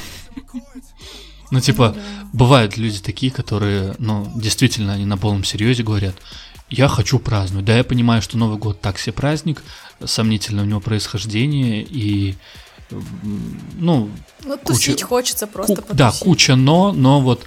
Ну, типа, бывают люди такие, которые, ну, действительно, они на полном серьезе говорят, я хочу праздновать. Да, я понимаю, что Новый год так себе праздник, сомнительно у него происхождение и ну, ну тусить куча, хочется просто ку- Да, куча но, но вот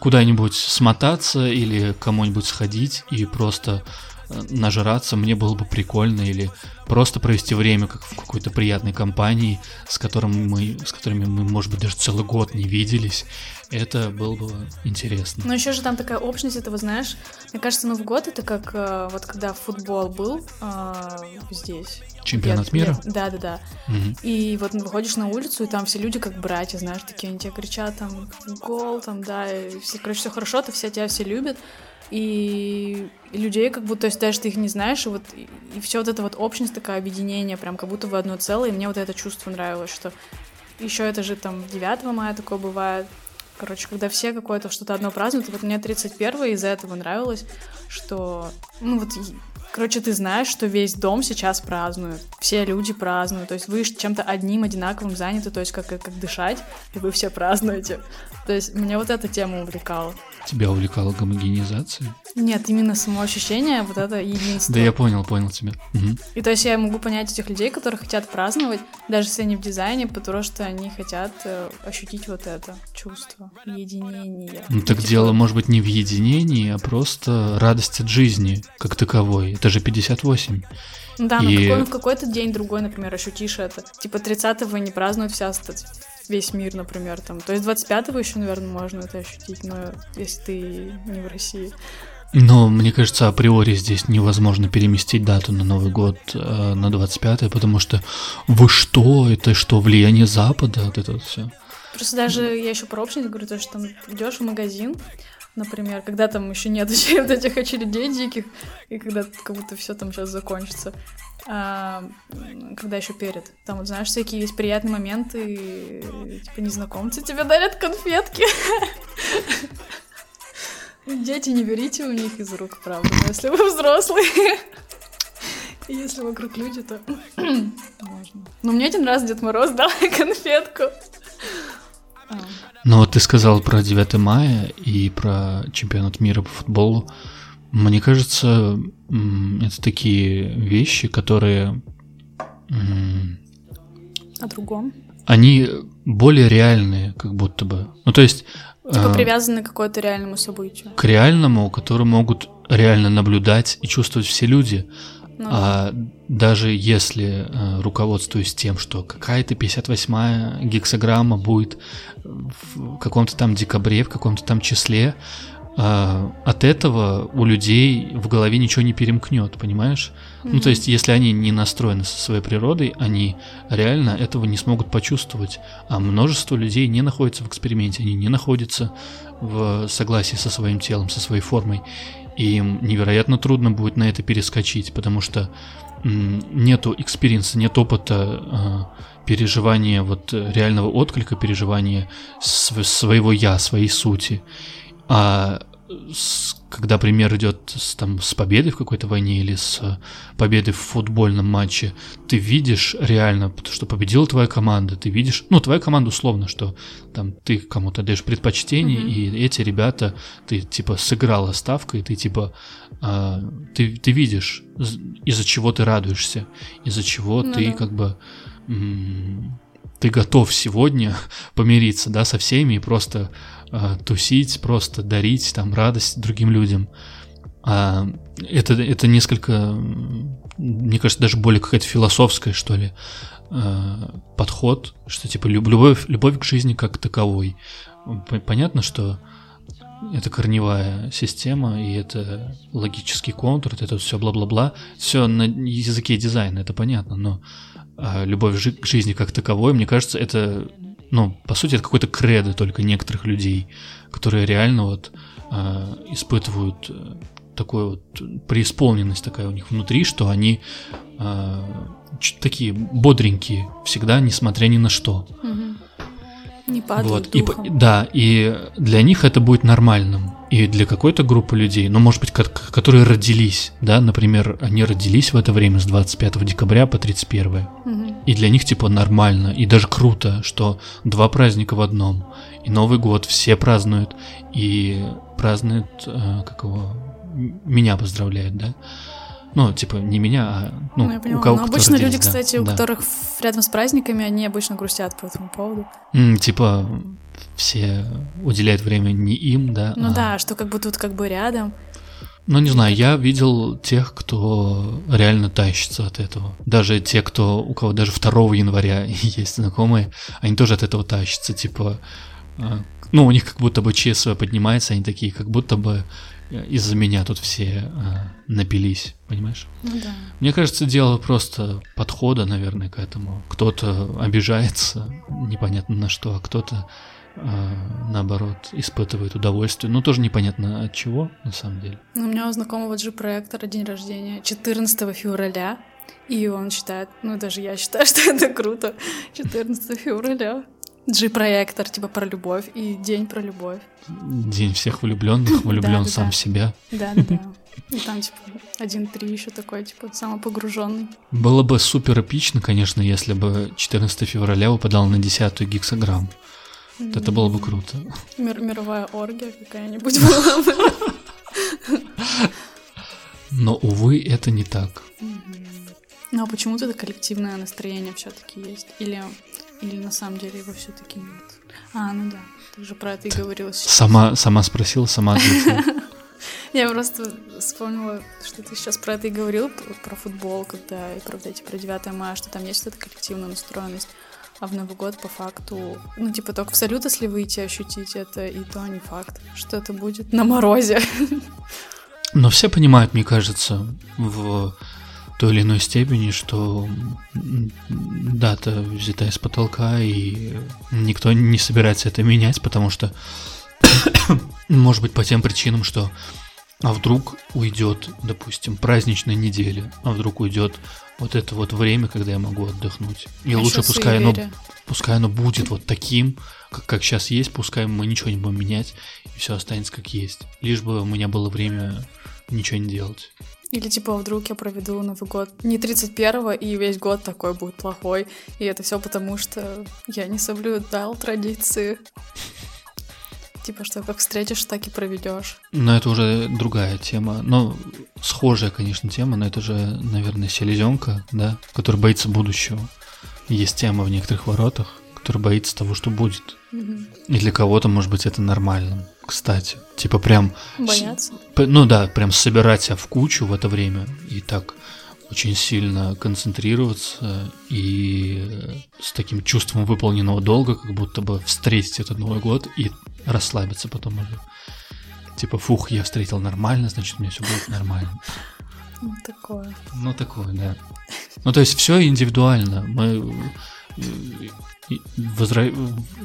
куда-нибудь смотаться или кому-нибудь сходить и просто э, нажраться мне было бы прикольно или просто провести время как в какой-то приятной компании, с которым мы, с которыми мы, может быть, даже целый год не виделись, это было бы интересно. Но еще же там такая общность этого, знаешь, мне кажется, Новый год это как э, вот когда футбол был э, здесь. Чемпионат я, мира? да, да, да. Угу. И вот выходишь на улицу, и там все люди как братья, знаешь, такие, они тебе кричат там гол, там, да, и все, короче, все хорошо, то все тебя все любят и людей как будто, то есть даже ты их не знаешь, и вот и, и все вот это вот общность такая, объединение, прям как будто в одно целое, и мне вот это чувство нравилось, что еще это же там 9 мая такое бывает, короче, когда все какое-то что-то одно празднуют, вот мне 31 из-за этого нравилось, что, ну вот Короче, ты знаешь, что весь дом сейчас празднует. Все люди празднуют. То есть вы чем-то одним одинаковым заняты, то есть как, как дышать, и вы все празднуете. То есть меня вот эта тема увлекала. Тебя увлекала гомогенизация? Нет, именно само ощущение, вот это единство. Да я понял, понял тебя. Угу. И то есть я могу понять этих людей, которые хотят праздновать, даже если они в дизайне, потому что они хотят э, ощутить вот это чувство единения. Ну так типа... дело может быть не в единении, а просто радость от жизни как таковой. Это же 58. Да, и... но какой, в какой-то день другой, например, ощутишь это. Типа 30-го не празднуют вся весь мир, например, там. То есть 25-го еще, наверное, можно это ощутить, но если ты не в России. Но мне кажется, априори здесь невозможно переместить дату на Новый год э, на 25 потому что вы что, это что, влияние Запада, вот это вот все. Просто даже я еще про общность говорю, то, что там идешь в магазин, например, когда там еще нет вот этих очередей диких, и когда как будто все там сейчас закончится а, когда еще перед. Там, вот, знаешь, всякие есть приятные моменты, и, типа незнакомцы тебе дарят конфетки. Дети, не берите у них из рук, правда, но если вы взрослые, если вокруг люди, то можно. Но мне один раз Дед Мороз дал конфетку. А. Ну вот ты сказал про 9 мая и про чемпионат мира по футболу. Мне кажется, это такие вещи, которые... О другом? Они более реальные, как будто бы. Ну, то есть... Типа э, привязаны к какому-то реальному событию. К реальному, который могут реально наблюдать и чувствовать все люди. Ну, а даже если э, руководствуясь тем, что какая-то 58-я гексограмма будет в каком-то там декабре, в каком-то там числе, а, от этого у людей в голове ничего не перемкнет, понимаешь? Mm-hmm. Ну, то есть, если они не настроены со своей природой, они реально этого не смогут почувствовать. А множество людей не находятся в эксперименте, они не находятся в согласии со своим телом, со своей формой. И им невероятно трудно будет на это перескочить, потому что нету experience а, нет опыта э, переживания вот реального отклика, переживания св- своего я, своей сути. А с- когда пример идет с, там, с победой в какой-то войне или с э, победой в футбольном матче, ты видишь реально, что победила твоя команда, ты видишь, ну, твоя команда условно, что там ты кому-то даешь предпочтение, Мгм. и эти ребята, ты типа сыграла ставкой, ты типа, а, ты, ты видишь, из-за чего ты радуешься, из-за чего Ну ты да. как бы м, ты готов сегодня помириться, да, со всеми и просто а, тусить, просто дарить там радость другим людям. А, это, это несколько, мне кажется, даже более какая-то философская, что ли, а, подход, что типа люб- любовь, любовь к жизни как таковой. Понятно, что это корневая система, и это логический контур, это все бла-бла-бла. Все на языке дизайна, это понятно, но любовь жи- к жизни как таковой, мне кажется, это, ну, по сути, это какой-то кредо только некоторых людей, которые реально вот а, испытывают э, такую вот преисполненность такая у них внутри, что они а, ч- такие бодренькие всегда, несмотря ни на что. Мгм. Не падают Вот, и, духом. по- да, и для них это будет нормальным. И для какой-то группы людей, ну, может быть, ко- которые родились, да, например, они родились в это время с 25 декабря по 31. Мгм. И для них, типа, нормально и даже круто, что два праздника в одном. И Новый год все празднуют, и празднуют, э, как его, меня поздравляют, да? Ну, типа, не меня, а, ну, Ну, я у кого Но кто обычно люди, родились, да, кстати, у да. которых в- рядом с праздниками, они обычно грустят по этому поводу. М, Типа, все уделяют время не им, да? Ну а- да, что как бы тут как бы рядом. Ну, не знаю, я видел тех, кто реально тащится от этого. Даже те, кто, у кого даже 2 января есть знакомые, они тоже от этого тащатся, типа... а, Ну, у них как будто бы ЧСВ поднимается, они такие, как будто бы э, из-за меня тут все а, напились, понимаешь? Ну да. Мне кажется, дело просто подхода, наверное, к этому. Кто-то обижается, непонятно на что, а кто-то, наоборот, испытывает удовольствие. Ну, тоже непонятно от чего, на самом деле. Ну, у меня у знакомого G-проектора день рождения 14 февраля, и он считает, ну даже я считаю, что это круто, 14 февраля. G-проектор, типа про любовь, и день про любовь. День всех влюбленных, влюблен сам в себя. Да, да, да. И там, типа, 1-3 еще такой, типа, самопогруженный. Было бы супер эпично, конечно, если бы 14 февраля выпадал на 10 гексограмм. Вот это было бы круто. Мир- мировая оргия какая-нибудь была бы. Но, увы, это не так. Ну а почему-то это коллективное настроение все-таки есть. Или, или на самом деле его все-таки нет. А, ну да. Ты же про это и говорила сейчас. Сама, сама спросила, сама ответила. Я просто вспомнила, что ты сейчас про это и говорил, про, футбол, когда и про эти про 9 мая, что там есть эта коллективная настроенность. А в Новый год по факту, ну типа только в салют, если выйти ощутить это, и то не факт, что это будет на морозе. Но все понимают, мне кажется, в той или иной степени, что дата взята из потолка, и никто не собирается это менять, потому что, может быть, по тем причинам, что а вдруг уйдет, допустим, праздничная неделя, а вдруг уйдет вот это вот время, когда я могу отдохнуть. И А лучше пускай оно, пускай оно будет вот таким, как, как сейчас есть, пускай мы ничего не будем менять, и все останется как есть. Лишь бы у меня было время ничего не делать. Или типа вдруг я проведу Новый год не 31-го, и весь год такой будет плохой. И это все потому, что я не соблюдал традиции. Типа, что как встретишь, так и проведешь. Но это уже другая тема. Ну, схожая, конечно, тема, но это же, наверное, селезенка, да, который боится будущего. Есть тема в некоторых воротах, который боится того, что будет. Мгм. И для кого-то, может быть, это нормально, кстати. Типа прям... Бояться. П- Ну да, прям собирать себя в кучу в это время и так очень сильно концентрироваться и э, с таким чувством выполненного долга, как будто бы встретить этот Новый год и расслабиться потом уже. Типа, фух, я встретил нормально, значит, у меня все будет нормально. Вот такое. Ну, такое, да. Ну, то есть все индивидуально. Мы э, возра-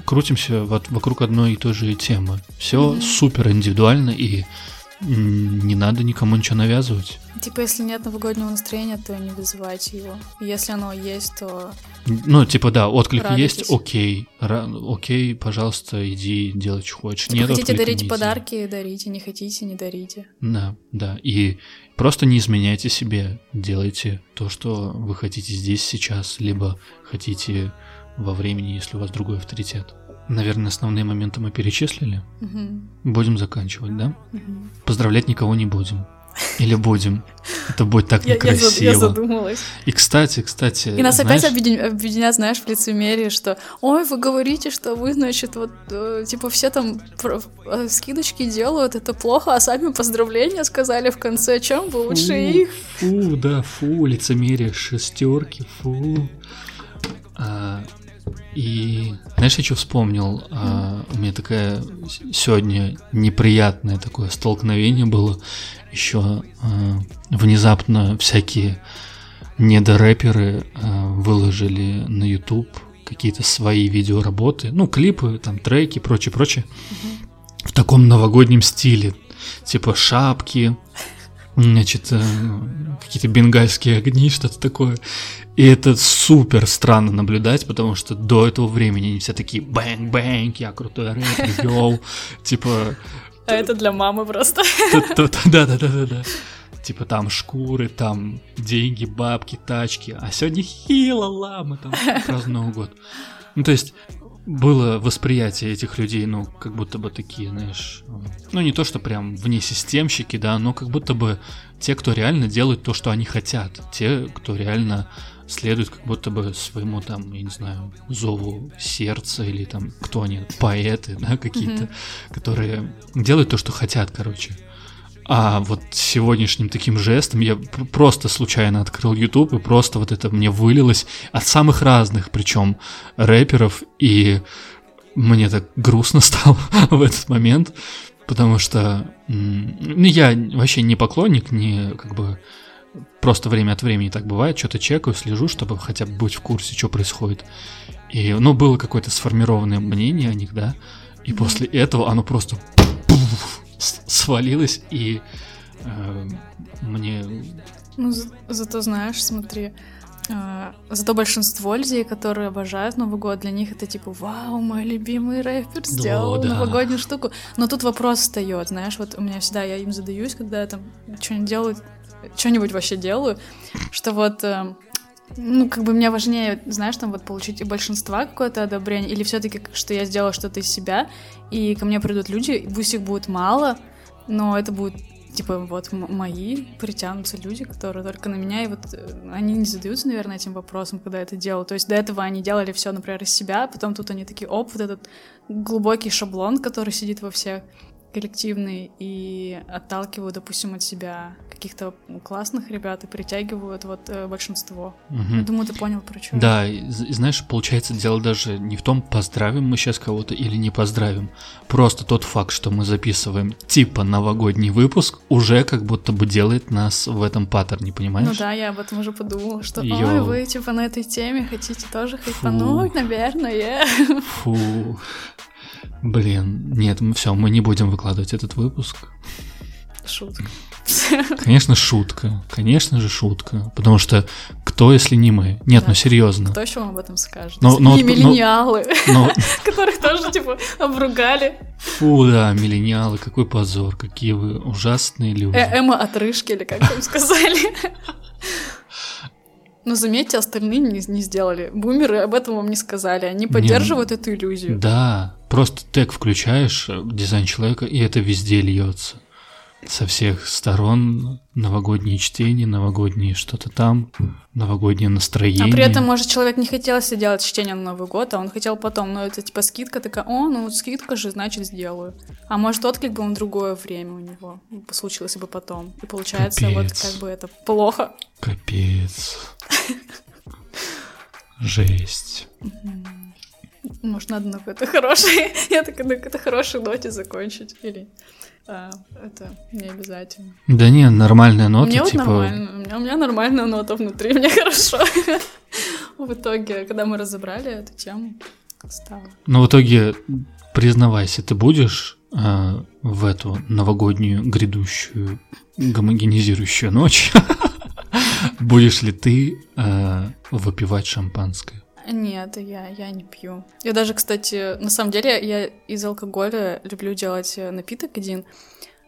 крутимся вот вокруг одной и той же темы. Все Мгм. супер индивидуально, и не надо никому ничего навязывать. Типа, если нет новогоднего настроения, то не вызывайте его. Если оно есть, то... Ну, типа, да, отклик Радуйтесь. есть, окей. Ра- окей, пожалуйста, иди, делай, что хочешь. Типа, нет хотите отклика, дарить не иди. подарки, дарите, не хотите, не дарите. Да, да. И просто не изменяйте себе. Делайте то, что вы хотите здесь, сейчас, либо хотите во времени, если у вас другой авторитет. Наверное, основные моменты мы перечислили. Мгм, Будем заканчивать, да? мгм. Поздравлять никого не будем. Или будем. Это будет так Я, я некрасиво. я задумалась. И кстати, кстати, И нас знаешь, опять объедин- объединят, знаешь, в лицемерии, что «Ой, вы говорите, что вы, значит, вот, э, типа, все там про- э, скидочки делают, это плохо, а сами поздравления сказали в конце, чем вы лучше Фу, их?» Фу, да, фу, лицемерие, шестерки, фу. А, и знаешь, я что вспомнил? А, у меня такая сегодня неприятное такое столкновение было. Еще а, внезапно всякие недорэперы а, выложили на YouTube какие-то свои видеоработы, ну, клипы, там, треки, прочее, прочее, в таком новогоднем стиле. Типа шапки, значит, э, какие-то бенгальские огни, что-то такое. И это супер странно наблюдать, потому что до этого времени они все такие bang-bang, я крутой рэпер, yo, типа... А это для мамы просто. Да-да-да-да-да. Типа там шкуры, там деньги, бабки, тачки. А сегодня хила мы там празднуем Новый год. Ну, то есть было восприятие этих людей, ну, как будто бы такие, знаешь, ну, не то, что прям вне системщики, да, но как будто бы те, кто реально делают то, что они хотят, те, кто реально следует как будто бы своему там, я не знаю, зову сердца или там, кто они, поэты, да, какие-то, Мгм. которые делают то, что хотят, короче. А вот сегодняшним таким жестом я пр- просто случайно открыл YouTube и просто вот это мне вылилось от самых разных, причем рэперов, и мне так грустно стало в этот момент, потому что ну, я вообще не поклонник, не как бы просто время от времени так бывает, что-то чекаю, слежу, чтобы хотя бы быть в курсе, что происходит. И, ну, было какое-то сформированное мнение о них, да, и Мгм. после этого оно просто с- свалилось, и э, мне... Ну, за- зато знаешь, смотри, а, зато большинство людей, которые обожают Новый год, для них это типа, вау, мой любимый рэпер сделал да. новогоднюю штуку. Но тут вопрос встает, знаешь, вот у меня всегда, я им задаюсь, когда я там что-нибудь делаю, что-нибудь вообще делаю, что вот, э, ну, как бы мне важнее, знаешь, там вот получить большинства какое-то одобрение, или все таки что я сделала что-то из себя, и ко мне придут люди, пусть их будет мало, но это будет типа вот мои притянутся люди, которые только на меня, и вот э, они не задаются, наверное, этим вопросом, когда это делал. То есть до этого они делали все, например, из себя, а потом тут они такие, оп, вот этот глубокий шаблон, который сидит во всех, коллективный, и отталкивают, допустим, от себя каких-то классных ребят и притягивают вот э, большинство. Я думаю, ты понял, про что. Да, и, и знаешь, получается, дело даже не в том, поздравим мы сейчас кого-то или не поздравим. Просто тот факт, что мы записываем типа новогодний выпуск, уже как будто бы делает нас в этом паттерне, понимаешь? Ну да, я об этом уже подумала, что ой, Йоу. вы типа на этой теме хотите тоже хайпануть, наверное. Фу. Блин, нет, все, мы не будем выкладывать этот выпуск. Шутка. Конечно, шутка. Конечно же, шутка. Потому что кто, если не мы? Нет, Да. ну серьезно. Кто еще вам об этом скажет? Но- но И вот- но- миллениалы, Но, которых тоже, типа, обругали. фу, да, миллениалы, какой позор, какие вы ужасные люди. Э, Эма отрыжки, или как там сказали. Но заметьте, остальные не, не сделали. Бумеры об этом вам не сказали. Они поддерживают эту иллюзию. Да, просто тег включаешь, э, дизайн человека, и это везде льется. Со всех сторон новогодние чтения, новогодние что-то там, новогоднее настроение. А при этом, может, человек не хотел себе делать чтение на Новый год, а он хотел потом, ну, это типа скидка такая, о, ну, скидка же, значит, сделаю. А может, отклик был на другое время у него, случилось бы потом. И получается, вот Капец. как бы это плохо. Капец. Жесть. Может, надо на какой-то хорошей, я так на какой-то хорошей ноте закончить. Или а, это не обязательно. Да не, нормальная нота, мне вот типа... нормально, у меня, у меня нормальная нота внутри, мне хорошо. В итоге, когда мы разобрали эту тему, стало. Но в итоге, признавайся, ты будешь э, в эту новогоднюю грядущую гомогенизирующую ночь будешь ли ты э, выпивать шампанское? Нет, я, я не пью. Я даже, кстати, на самом деле, я из алкоголя люблю делать э, напиток один.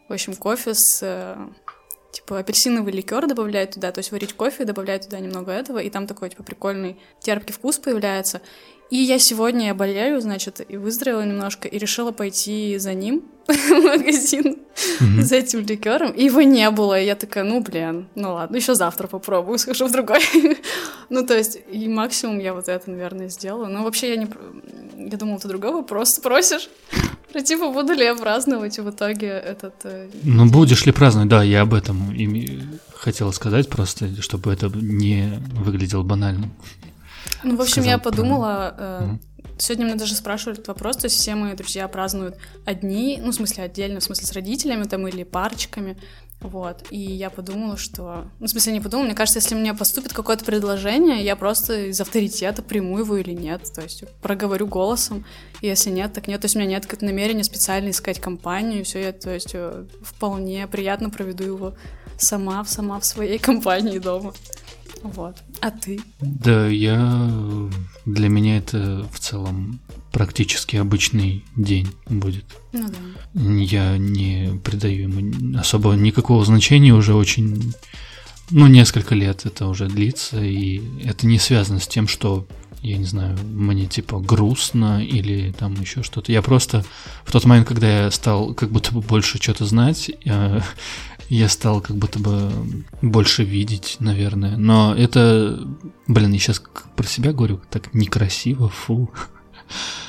В общем, кофе с э, типа апельсиновый ликер добавляют туда, то есть варить кофе, добавляют туда немного этого, и там такой, типа, прикольный терпкий вкус появляется. И я сегодня я болею, значит, и выздоровела немножко, и решила пойти за ним в магазин mm-hmm. за этим ликером, и его не было. И я такая, ну блин, ну ладно, еще завтра попробую, схожу в другой. ну, то есть, и максимум я вот это, наверное, сделала. Но вообще я не... Я думала, ты другого просто спросишь. Про типа, буду ли я праздновать в итоге этот... Э, ну, будешь ли праздновать, да, я об этом и хотела сказать просто, чтобы это не выглядело банальным. Ну, в общем, я подумала, э, сегодня меня даже спрашивали этот вопрос, то есть все мои друзья празднуют одни, ну, в смысле отдельно, в смысле с родителями там или парочками, вот, и я подумала, что... Ну, в смысле, не подумала, мне кажется, если мне поступит какое-то предложение, я просто из авторитета приму его или нет, то есть проговорю голосом, и если нет, так нет, то есть у меня нет как намерения специально искать компанию, и все, я, то есть э, вполне приятно проведу его сама, сама в своей компании дома. Вот. А ты? Да, я... Для меня это в целом практически обычный день будет. Ну да. Я не придаю ему особо никакого значения уже очень... Ну, несколько лет это уже длится, и это не связано с тем, что я не знаю, мне типа грустно или там еще что-то. Я просто в тот момент, когда я стал как будто бы больше что-то знать, я, я стал как будто бы больше видеть, наверное. Но это, блин, я сейчас про себя говорю, так некрасиво, фу.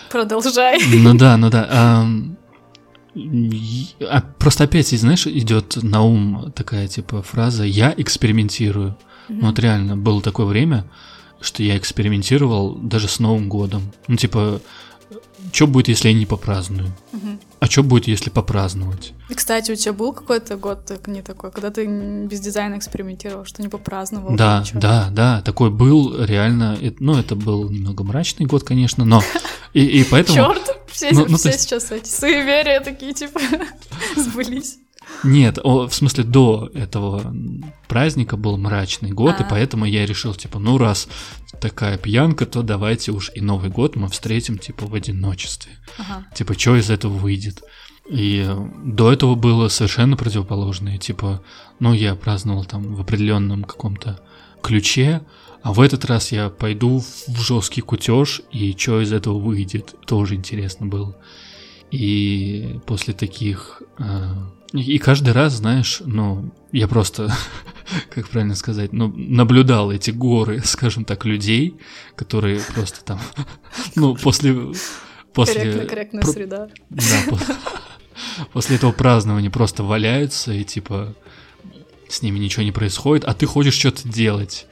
Продолжай. Ну да, ну да. А, а, просто опять, знаешь, идет на ум такая типа фраза «я экспериментирую». Mm-hmm. Вот реально, было такое время, что я экспериментировал даже с Новым годом. Ну, типа, что будет, если я не попраздную? Угу. А что будет, если попраздновать? И, кстати, у тебя был какой-то год так, не такой, когда ты без дизайна экспериментировал, что не попраздновал? Да, да, да, такой был реально. Ну, это был немного мрачный год, конечно, но и, и поэтому. Черт, все, ну, ну, все сейчас эти суеверия такие типа сбылись. Нет, о, в смысле, до этого праздника был мрачный год, А-а-а. и а. поэтому я решил, типа, ну раз такая пьянка, то давайте уж и Новый год мы встретим, типа, в одиночестве. Ага. Типа, что из этого выйдет? И до этого было совершенно противоположное. Типа, ну, я праздновал там в определенном каком-то ключе, а в этот раз я пойду в жесткий кутеж, и что из этого выйдет, тоже интересно было. И после таких э, и каждый раз, знаешь, ну, я просто, как правильно сказать, ну, наблюдал эти горы, скажем так, людей, которые просто там, ну, после... после Корректно, корректная про, среда. Да, после, после этого празднования просто валяются, и типа с ними ничего не происходит, а ты хочешь что-то делать.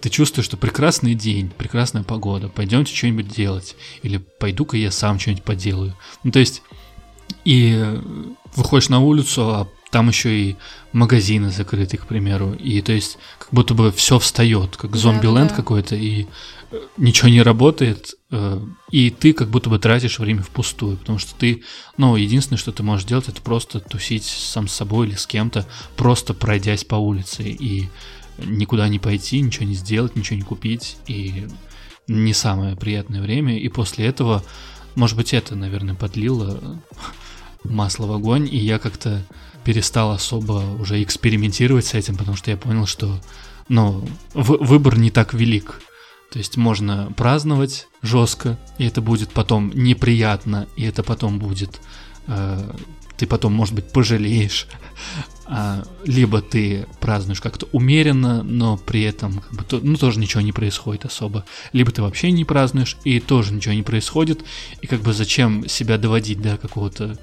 Ты чувствуешь, что прекрасный день, прекрасная погода, пойдемте что-нибудь делать. Или пойду-ка я сам что-нибудь поделаю. Ну, то есть и выходишь на улицу, а там еще и магазины закрыты, к примеру. И то есть как будто бы все встает, как зомби-ленд да, да. какой-то, и э, ничего не работает, э, и ты как будто бы тратишь время впустую, потому что ты, ну, единственное, что ты можешь делать, это просто тусить сам с собой или с кем-то, просто пройдясь по улице, и никуда не пойти, ничего не сделать, ничего не купить, и не самое приятное время, и после этого, может быть, это, наверное, подлило масло в огонь, и я как-то перестал особо уже экспериментировать с этим, потому что я понял, что, ну, выбор не так велик. То есть можно праздновать жестко, и это будет потом неприятно, и это потом будет... Э, ты потом, может быть, пожалеешь. А, либо ты празднуешь как-то умеренно, но при этом как бы, то, ну, тоже ничего не происходит особо. Либо ты вообще не празднуешь, и тоже ничего не происходит. И как бы зачем себя доводить до какого-то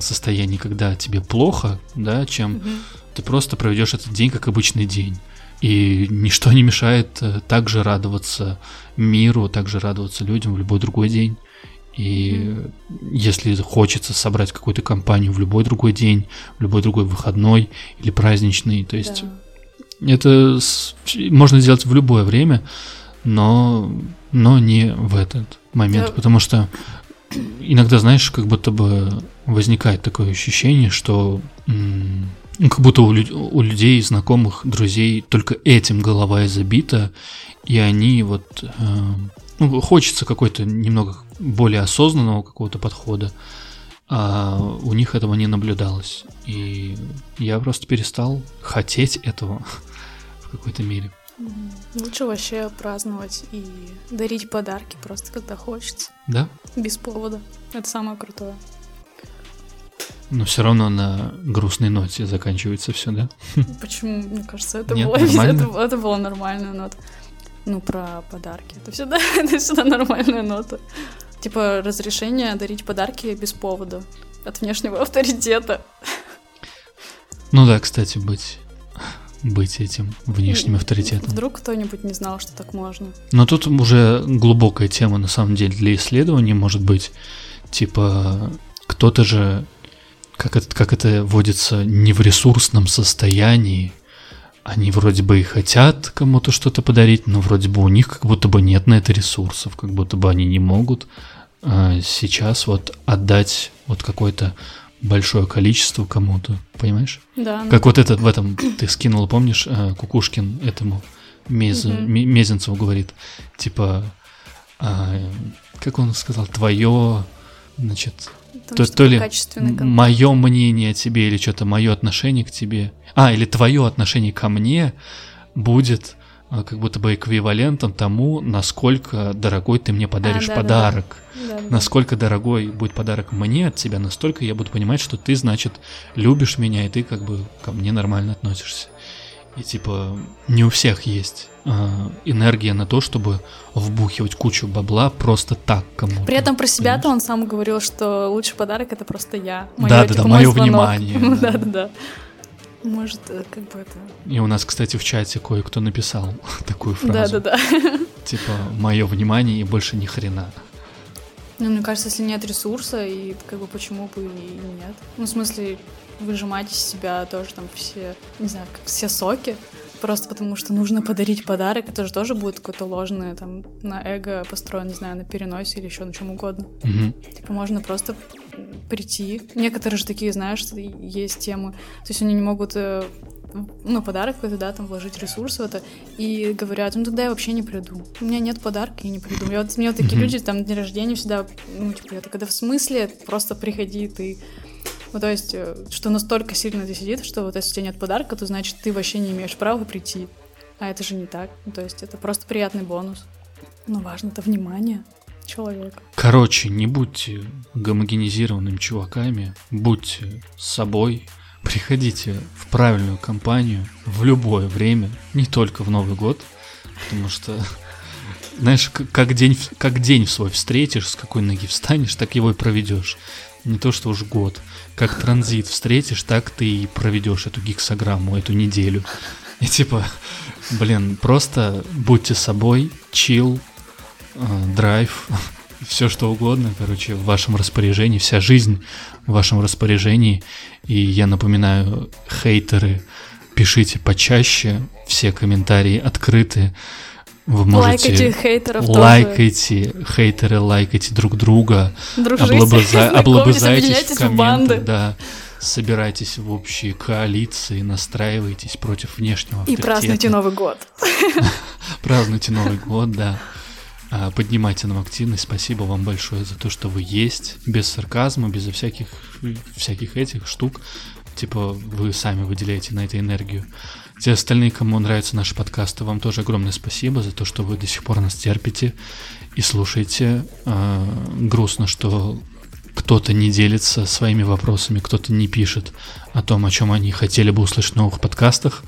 состоянии, когда тебе плохо, да, чем угу. ты просто проведешь этот день как обычный день. И ничто не мешает э, также радоваться миру, также радоваться людям в любой другой день. И mm если хочется собрать какую-то компанию в любой другой день, в любой другой выходной или праздничный, то есть да. это можно сделать в любое время, но, но не в этот момент, да. потому что иногда, знаешь, как будто бы возникает такое ощущение, что ну, как будто у, люд- у людей, знакомых, друзей только этим голова и забита, и они вот... э, ну, хочется какой-то немного более осознанного какого-то подхода, а у них этого не наблюдалось. И я просто перестал хотеть этого в какой-то мере. Лучше вообще праздновать и дарить подарки просто когда хочется, Да? без повода. Это самое крутое. Но все равно на грустной ноте заканчивается все, да? Почему? Мне кажется, это, Нет, было, это, это было нормальная нота. Ну, про подарки. Это всегда, это всегда нормальная нота. Типа разрешение дарить подарки без повода. От внешнего авторитета. Ну да, кстати, быть, быть этим внешним авторитетом. Вдруг кто-нибудь не знал, что так можно. Но тут уже глубокая тема, на самом деле, для исследований может быть. Типа, кто-то же, как это, как это водится, не в ресурсном состоянии. Они вроде бы и хотят кому-то что-то подарить, но вроде бы у них как будто бы нет на это ресурсов, как будто бы они не могут а, сейчас вот отдать вот какое-то большое количество кому-то, понимаешь? Да. ну, Как вот этот в этом ты скинул, помнишь, э, Кукушкин этому Мезу- Мгм. Ме- Мезенцеву говорит, типа, а, как он сказал, твое, значит, там то, то ли мое мнение о тебе или что-то мое отношение к тебе, а, или твое отношение ко мне будет а, как будто бы эквивалентом тому, насколько дорогой ты мне подаришь да-да-да. подарок. Да-да-да. Насколько дорогой будет подарок мне от тебя, настолько я буду понимать, что ты, значит, любишь меня, и ты как бы ко мне нормально относишься. И типа не у всех есть а, энергия на то, чтобы вбухивать кучу бабла просто так кому-то. При этом про себя-то он сам говорил, что лучший подарок это просто я. Да-да-да, типа, моё мой звонок. внимание, да. Да-да-да. Может, э, как бы это... И у нас, кстати, в чате кое-кто написал такую фразу. Да-да-да. Типа, мое внимание и больше ни хрена. Ну, мне кажется, если нет ресурса, и как бы почему бы и нет. Ну, в смысле, выжимать из себя тоже там все, не знаю, как все соки, просто потому что нужно подарить подарок, это же тоже будет какое-то ложное, там, на эго построено, не знаю, на переносе или еще на чем угодно. Мгм. Типа можно просто прийти. Некоторые же такие, знаешь, есть темы. То есть они не могут э, ну, подарок какой-то, да, там, вложить ресурс в это, и говорят, ну, тогда я вообще не приду. У меня нет подарка, я не приду. Я вот, мне вот такие люди, там, день рождения всегда, ну, типа, я такая, да в смысле, просто приходи, ты... Ну, то есть, э, что настолько сильно здесь сидит, что вот если у тебя нет подарка, то значит, ты вообще не имеешь права прийти. А это же не так. Ну, то есть, это просто приятный бонус. Но важно это внимание человека. Короче, не будьте гомогенизированными чуваками, будьте собой, приходите в правильную компанию в любое время, не только в Новый год, потому что, знаешь, как день, как день свой встретишь, с какой ноги встанешь, так его и проведешь. Не то, что уж год. Как транзит встретишь, так ты и проведешь эту гексограмму, эту неделю. И типа, блин, просто будьте собой, чил, э, драйв, все что угодно, короче, в вашем распоряжении, вся жизнь в вашем распоряжении. И я напоминаю, хейтеры, пишите почаще, все комментарии открыты. Вы можете Лайкайте хейтеров тоже. лайкайте, хейтеры, лайкайте друг друга, Дружите, облобыза- облобызайтесь в в комментах, да, собирайтесь в общие коалиции, настраивайтесь против внешнего И авторитета. празднуйте Новый год. Празднуйте Новый год, да. А, Поднимайте нам активность. Спасибо вам большое за то, что вы есть. Без сарказма, безо всяких, всяких этих штук. Типа вы сами выделяете на это энергию. Те остальные, кому нравятся наши подкасты, вам тоже огромное спасибо за то, что вы до сих пор нас терпите и слушаете. А, Грустно, что кто-то не делится своими вопросами, кто-то не пишет о том, о чем они хотели бы услышать в новых подкастах.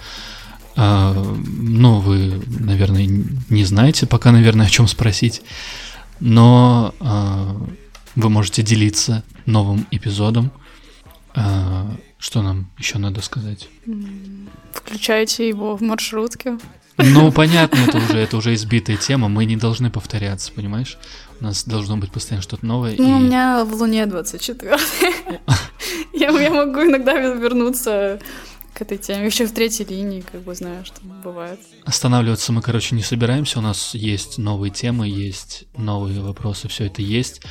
А, ну, вы, наверное, не знаете пока, наверное, о чем спросить, но а, вы можете делиться новым эпизодом. А, что нам еще надо сказать? Включайте его в маршрутке. Ну, понятно, это уже, это уже избитая тема, мы не должны повторяться, понимаешь? У нас должно быть постоянно что-то новое. Ну, у и- меня в Луне 24 я, я могу иногда вернуться к этой теме. Еще в третьей линии, как бы знаю, что бывает. Останавливаться мы, короче, не собираемся. У нас есть новые темы, есть новые вопросы, все это есть.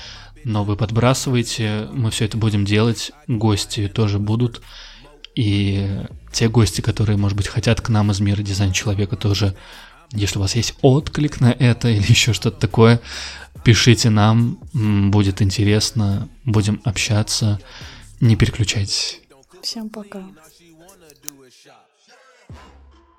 Но вы подбрасываете, мы все это будем делать, гости тоже будут, и те гости, которые, может быть, хотят к нам из мира дизайн человека тоже, если у вас есть отклик на это или еще что-то такое, пишите нам, будет интересно, будем общаться, не переключайтесь. Всем пока.